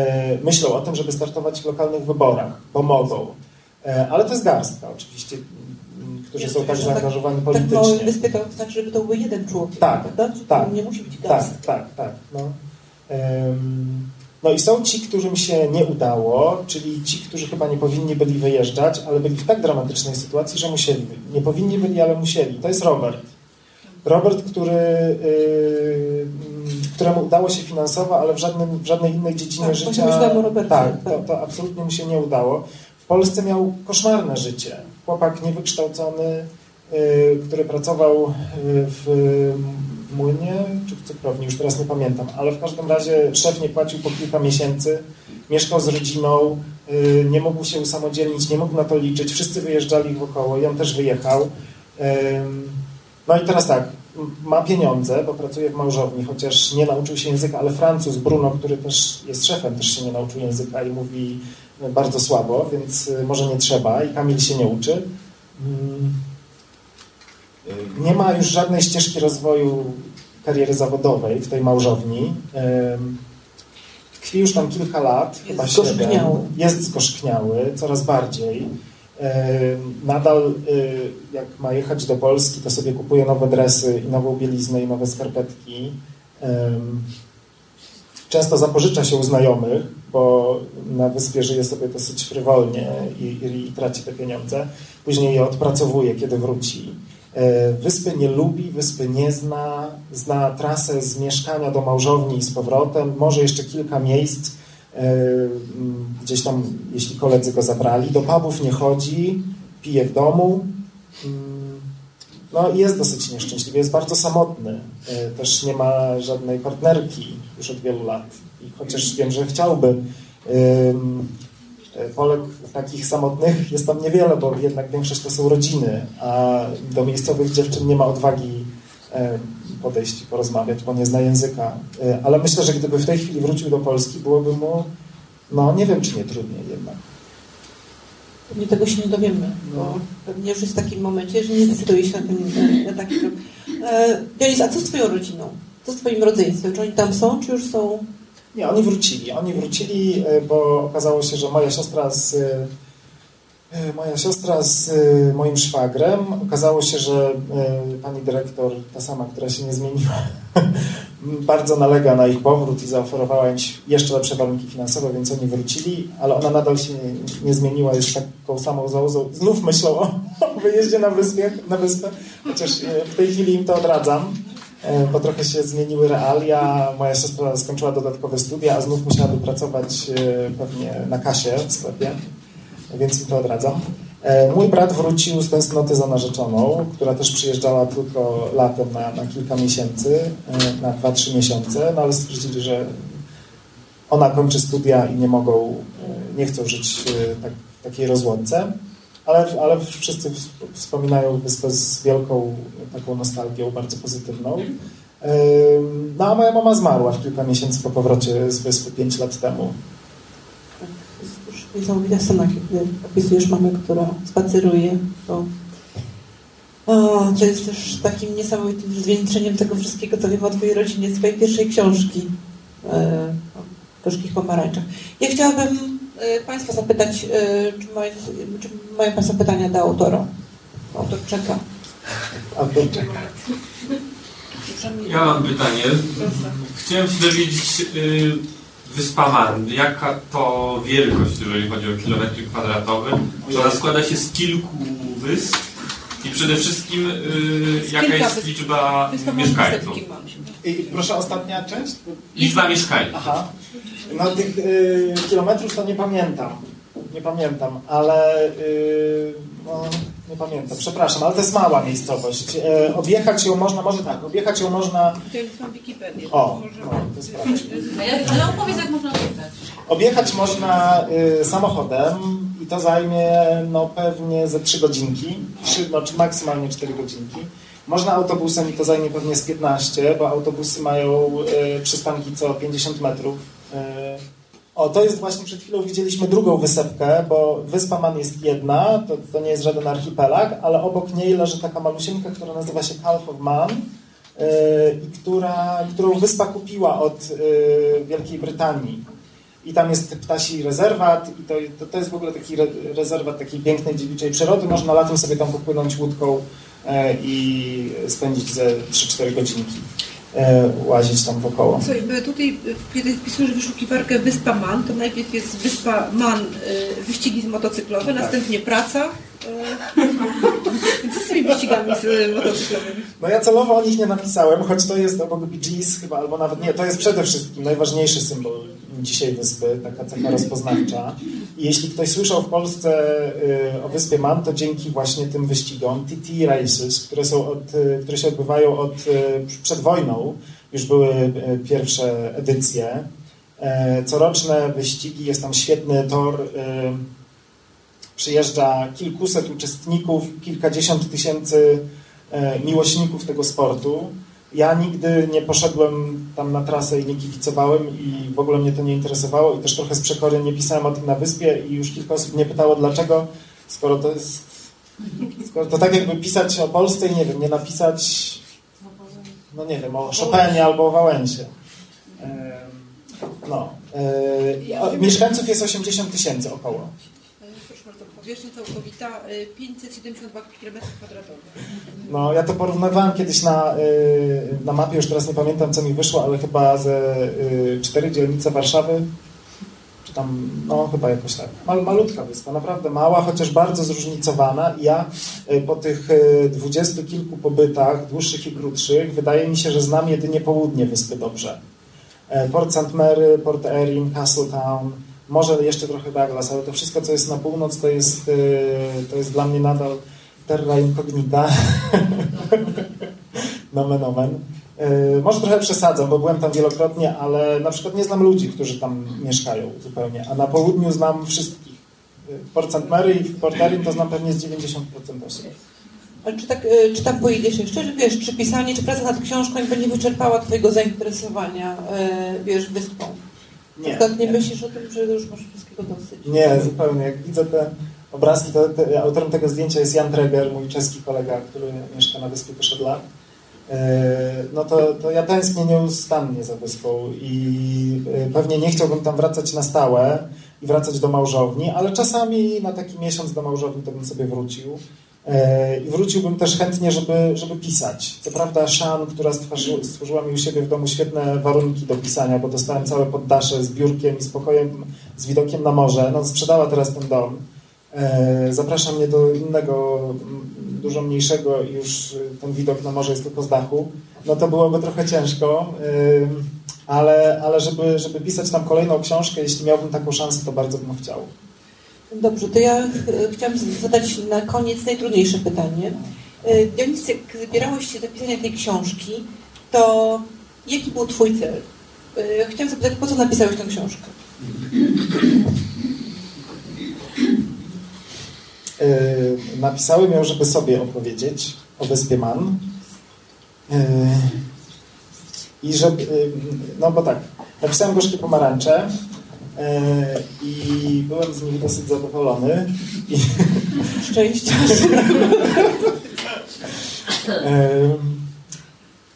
D: myślą o tym, żeby startować w lokalnych wyborach, bo mogą. Y, Ale to jest garstka oczywiście, którzy są tak
B: tak-
D: zaangażowani
B: Tak
D: politycznie.
B: wyspie to znaczy, żeby to był jeden człowiek.
D: Tak, tak,
B: Nie musi być
D: Tak,
B: gaz.
D: tak, tak. No. Ym, no i są ci, którym się nie udało, czyli ci, którzy chyba nie powinni byli wyjeżdżać, ale byli w tak dramatycznej sytuacji, że musieli. Nie powinni byli, ale musieli. To jest Robert. Robert, który, yy, któremu udało się finansowo, ale w, żadnym, w żadnej innej dziedzinie
B: Tak,
D: życia.
B: Robercie.
D: Tak, to, to absolutnie mu się nie udało. W Polsce miał koszmarne życie. Chłopak niewykształcony, yy, który pracował yy, w, młynie czy w cukrowni, już teraz nie pamiętam, ale w każdym razie szef nie płacił po kilka miesięcy, mieszkał z rodziną, nie mógł się usamodzielnić, nie mógł na to liczyć, wszyscy wyjeżdżali wokoło i on też wyjechał. No i teraz tak, ma pieniądze, bo pracuje w małżowni, chociaż nie nauczył się języka, ale Francuz Bruno, który też jest szefem, też się nie nauczył języka i mówi bardzo słabo, więc y, może nie trzeba i Kamil się nie uczy. Mm. Y, Nie ma już żadnej ścieżki rozwoju kariery zawodowej w tej małżowni. Ym, Tkwi już tam kilka lat,
B: Jest
D: chyba
B: zgorzkniały.
D: Jest zgorzkniały, coraz bardziej. Ym, Nadal, y, jak ma jechać do Polski, to sobie kupuje nowe dresy i nową bieliznę i nowe skarpetki. Ym, Często zapożycza się u znajomych, bo na wyspie żyje sobie dosyć frywolnie i, i, i traci te pieniądze. Później je odpracowuje, kiedy wróci. E, wyspy nie lubi, wyspy nie zna, zna trasę z mieszkania do małżowni i z powrotem, może jeszcze kilka miejsc, e, gdzieś tam, jeśli koledzy go zabrali, do pubów nie chodzi, pije w domu, mm, no i jest dosyć nieszczęśliwy, jest bardzo samotny, e, też nie ma żadnej partnerki już od wielu lat. I chociaż wiem, że chciałby, E, Polek takich samotnych jest tam niewiele, bo jednak większość to są rodziny, a do miejscowych dziewczyn nie ma odwagi e, podejść i porozmawiać, bo nie zna języka. E, ale myślę, że gdyby w tej chwili wrócił do Polski, byłoby mu, no nie wiem, czy nie trudniej jednak.
B: Pewnie tego się nie dowiemy, bo no. pewnie już jest w takim momencie, że nie zdecyduje się na, ten, na taki krok. Dionis, a co z twoją rodziną? Co z twoim rodzeństwem? Czy oni tam są, czy już są
D: nie, oni wrócili. Oni wrócili, e, bo okazało się, że moja siostra z e, moja siostra z e, moim szwagrem. Okazało się, że pani dyrektor, ta sama, która się nie zmieniła, bardzo nalega na ich powrót i zaoferowała im jeszcze lepsze warunki finansowe, więc oni wrócili, ale ona nadal się nie, nie zmieniła, jest taką samą załozą. Znów myślą o, wyjeździe na, wyspie, na wyspę, chociaż w tej chwili im to odradzam. E, bo trochę się zmieniły realia. Moja siostra skończyła dodatkowe studia, a znów musiałaby pracować e, pewnie na kasie w sklepie, więc to odradzam. E, mój brat wrócił z tęsknoty za narzeczoną, która też przyjeżdżała tylko latem na, na kilka miesięcy, na 2-3 miesiące, no ale stwierdzili, że ona kończy studia i nie mogą, nie chcą żyć tak, w takiej rozłące ale, ale wszyscy wspominają wyspę z wielką taką nostalgią, bardzo pozytywną. No a moja mama zmarła w kilka miesięcy po powrocie z wyspy 5 lat temu.
B: Niesamowita scena, kiedy opisujesz mamę, która spaceruje to o, to jest też takim niesamowitym zwieńczeniem tego wszystkiego, co wiem o Twojej rodzinie, swojej pierwszej książki e, o gorzkich pomarańczach. Ja chciałabym Y, państwa zapytać, y, czy mają, czy mają Państwo pytania do autora? Autor czeka.
D: Autor czeka.
A: Ja mam pytanie. Chciałem się dowiedzieć, yy, Wyspa Man, jaka to wielkość, jeżeli chodzi o kilometry kwadratowe? Ona składa się z kilku wysp i przede wszystkim yy, jaka jest liczba mieszkańców?
D: I proszę, ostatnia część?
A: Liczba mieszkańców.
D: Aha. No tych y, kilometrów to nie pamiętam. Nie pamiętam, ale y, no, nie pamiętam, przepraszam, ale to jest mała miejscowość. E, objechać ją można, może tak, objechać ją można...
C: To Wikipedię.
D: O, no, to sprawdź.
E: Ale opowiedz, jak można objechać.
D: Objechać można y, samochodem i to zajmie no, pewnie ze 3 godzinki, 3, no, czy maksymalnie 4 godzinki. Można autobusem i to zajmie pewnie z 15, bo autobusy mają y, przystanki co 50 metrów. Y, o, to jest właśnie przed chwilą widzieliśmy drugą wysepkę, bo Wyspa Man jest jedna, to, to nie jest żaden archipelag, ale obok niej leży taka malusieńka, która nazywa się Calf of Man y, i która, którą wyspa kupiła od y, Wielkiej Brytanii. I tam jest ptasi rezerwat i to, to, to jest w ogóle taki re, rezerwat takiej pięknej, dziewiczej przyrody. Można latem sobie tam popłynąć łódką e, i spędzić ze 3-4 godzinki. E, łazić tam wokoło.
C: Słuchaj, tutaj kiedy wpisujesz wyszukiwarkę Wyspa Man, to najpierw jest Wyspa Man e, wyścigi motocyklowe, tak. następnie praca, co z tymi wyścigami motocyklowymi?
D: No ja celowo o nich nie napisałem, choć to jest obok Bee Gees chyba, albo nawet nie, to jest przede wszystkim najważniejszy symbol dzisiaj wyspy, taka cecha rozpoznawcza. I jeśli ktoś słyszał w Polsce y, o wyspie Man, to dzięki właśnie tym wyścigom TT Races, które, są od, y, które się odbywają od, y, przed wojną, już były pierwsze edycje. E, coroczne wyścigi, jest tam świetny tor przyjeżdża kilkuset uczestników, kilkadziesiąt tysięcy e, miłośników tego sportu. Ja nigdy nie poszedłem tam na trasę i nie kibicowałem i w ogóle mnie to nie interesowało i też trochę z przekory nie pisałem o tym na wyspie i już kilka osób mnie pytało dlaczego, skoro to jest skoro to tak jakby pisać o Polsce i nie wiem, nie napisać no nie wiem, o Chopinie albo o Wałęsie. No. E, mieszkańców jest 80 tysięcy około
C: powierzchnia całkowita 572 km kwadratowe.
D: No, ja to porównywałem kiedyś na, y, na mapie, już teraz nie pamiętam co mi wyszło, ale chyba ze y, cztery dzielnice Warszawy, czy tam, no chyba jakoś tak. Mal, malutka wyspa, naprawdę mała, chociaż bardzo zróżnicowana. I ja y, po tych y, dwudziestu kilku pobytach, dłuższych i krótszych, wydaje mi się, że znam jedynie południe wyspy dobrze. E, Port St. Mary, Port Erin, Castletown, może jeszcze trochę Douglas, ale to wszystko, co jest na północ, to jest, y, to jest dla mnie nadal terra incognita. nomen omen. Y, Może trochę przesadzam, bo byłem tam wielokrotnie, ale na przykład nie znam ludzi, którzy tam mieszkają zupełnie, a na południu znam wszystkich. Y, W Port St. Mary i w Port Erin to znam pewnie z 90% osób.
B: Ale czy, tak, czy tam pojedziesz jeszcze? Czy wiesz, czy pisanie, czy praca nad książką nie wyczerpała twojego zainteresowania, wiesz, wyspą?
D: Nie,
B: Tak nie
D: nie.
B: myślisz o tym, że już masz wszystkiego dosyć?
D: Nie, zupełnie. Jak widzę te obrazki, to, te, autorem tego zdjęcia jest Jan Treger, mój czeski kolega, który mieszka na wyspie już od lat. E, No to, to ja tęsknię nieustannie za wyspą i e, pewnie nie chciałbym tam wracać na stałe i wracać do małżowni, ale czasami na taki miesiąc do małżowni to bym sobie wrócił. E, I wróciłbym też chętnie, żeby, żeby pisać. Co prawda Shan, która stworzy, stworzyła mi u siebie w domu świetne warunki do pisania, bo dostałem całe poddasze z biurkiem i z pokojem z widokiem na morze. No, sprzedała teraz ten dom. E, Zaprasza mnie do innego, dużo mniejszego i już y, ten widok na morze jest tylko z dachu. No to byłoby trochę ciężko, ale, ale żeby, żeby pisać tam kolejną książkę, jeśli miałbym taką szansę, to bardzo bym chciał.
B: Dobrze, to ja ch- chciałam zadać na koniec najtrudniejsze pytanie. Y, Dionis, jak zbierałeś się do pisania tej książki, to jaki był twój cel? Y, Chciałam zapytać, po co napisałeś tę książkę?
D: Napisałem ją, żeby sobie opowiedzieć o wyspie Man. I żeby, no bo tak, napisałem Gorzkie Pomarańcze i byłem z nich dosyć zadowolony. I,
B: Szczęścia.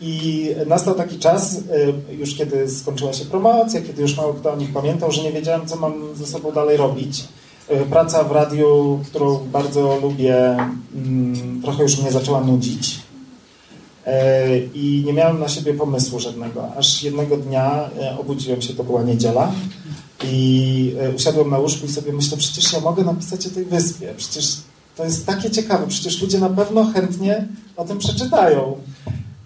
D: I nastał taki czas, y, już kiedy skończyła się promocja, kiedy już mało kto o nich pamiętał, że nie wiedziałem, co mam ze sobą dalej robić. Y, Praca w radiu, którą bardzo lubię, mm, trochę już mnie zaczęła nudzić. I nie miałem na siebie pomysłu żadnego. Aż jednego dnia obudziłem się, to była niedziela, i y, usiadłem na łóżku i sobie myślę, przecież ja mogę napisać o tej wyspie. Przecież to jest takie ciekawe, przecież ludzie na pewno chętnie o tym przeczytają.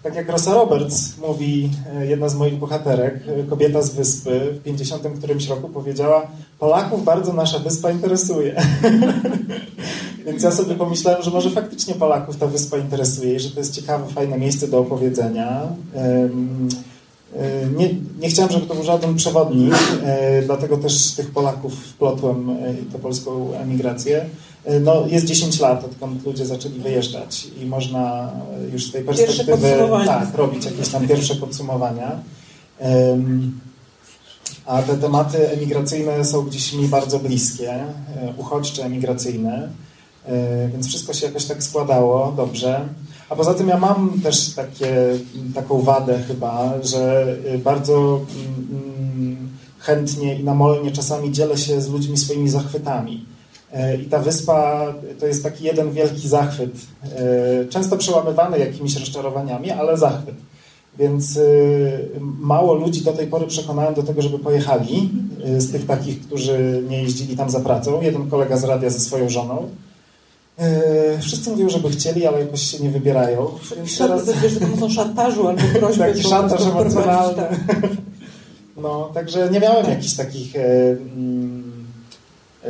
D: Tak jak Rosa Roberts mówi, e, jedna z moich bohaterek, e, kobieta z wyspy, w 50 którymś roku powiedziała, Polaków bardzo nasza wyspa interesuje. Więc ja sobie pomyślałem, że może faktycznie Polaków ta wyspa interesuje i że to jest ciekawe, fajne miejsce do opowiedzenia. E, Nie, nie chciałem, żeby to był żaden przewodnik, e, dlatego też tych Polaków wplotłem e, tę polską emigrację. E, No, jest 10 lat, odkąd ludzie zaczęli wyjeżdżać i można e, już z tej perspektywy tak, robić jakieś tam pierwsze podsumowania. A te tematy emigracyjne są gdzieś mi bardzo bliskie, e, uchodźcze, emigracyjne, e, więc wszystko się jakoś tak składało dobrze. A poza tym ja mam też takie, taką wadę chyba, że e, bardzo mm, chętnie i namolnie czasami dzielę się z ludźmi swoimi zachwytami. E, I ta wyspa to jest taki jeden wielki zachwyt, e, często przełamywany jakimiś rozczarowaniami, ale zachwyt. Więc y, mało ludzi do tej pory przekonałem do tego, żeby pojechali, y, z tych takich, którzy nie jeździli tam za pracą. Jeden kolega z radia ze swoją żoną. Y, Wszyscy mówią, żeby chcieli, ale jakoś się nie wybierają. Więc teraz...
B: Wiesz, za pomocą szantażu albo prośby.
D: Taki szantaż emocjonalny.
B: tak.
D: No, także nie miałem jakichś takich e, mm, e,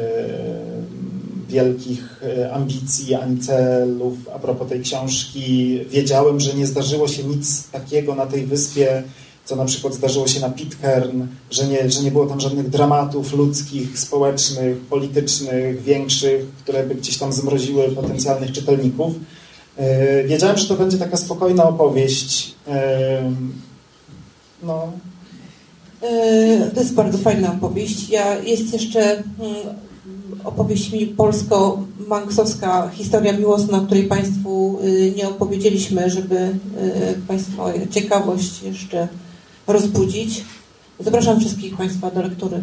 D: wielkich e, ambicji ani celów a propos tej książki. Wiedziałem, że nie zdarzyło się nic takiego na tej wyspie, co na przykład zdarzyło się na Pitcairn, że nie, że nie było tam żadnych dramatów ludzkich, społecznych, politycznych, większych, które by gdzieś tam zmroziły potencjalnych czytelników. E, Wiedziałem, że to będzie taka spokojna opowieść. E, No,
B: E, To jest bardzo fajna opowieść. Ja, jest jeszcze mm, opowieść mi polsko-manksowska historia miłosna, której Państwu y, nie opowiedzieliśmy, żeby y, Państwa ciekawość jeszcze rozbudzić. Zapraszam wszystkich Państwa do lektury.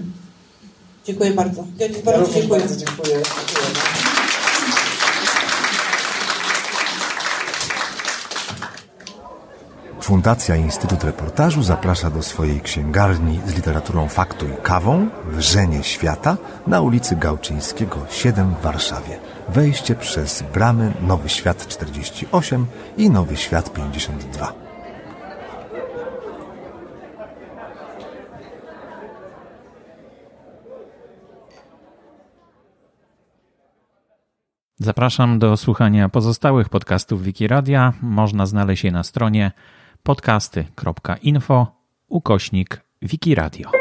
B: Dziękuję bardzo. Ja
D: Ja
B: bardzo dziękuję.
D: bardzo dziękuję. dziękuję.
F: Fundacja Instytut Reportażu zaprasza do swojej księgarni z literaturą faktu i kawą w Żenie Świata na ulicy Gałczyńskiego 7 w Warszawie. Wejście przez bramy Nowy Świat 48 i Nowy Świat 52.
G: Zapraszam do słuchania pozostałych podcastów Wikiradia. Można znaleźć je na stronie podcasty.info ukośnik Wikiradio.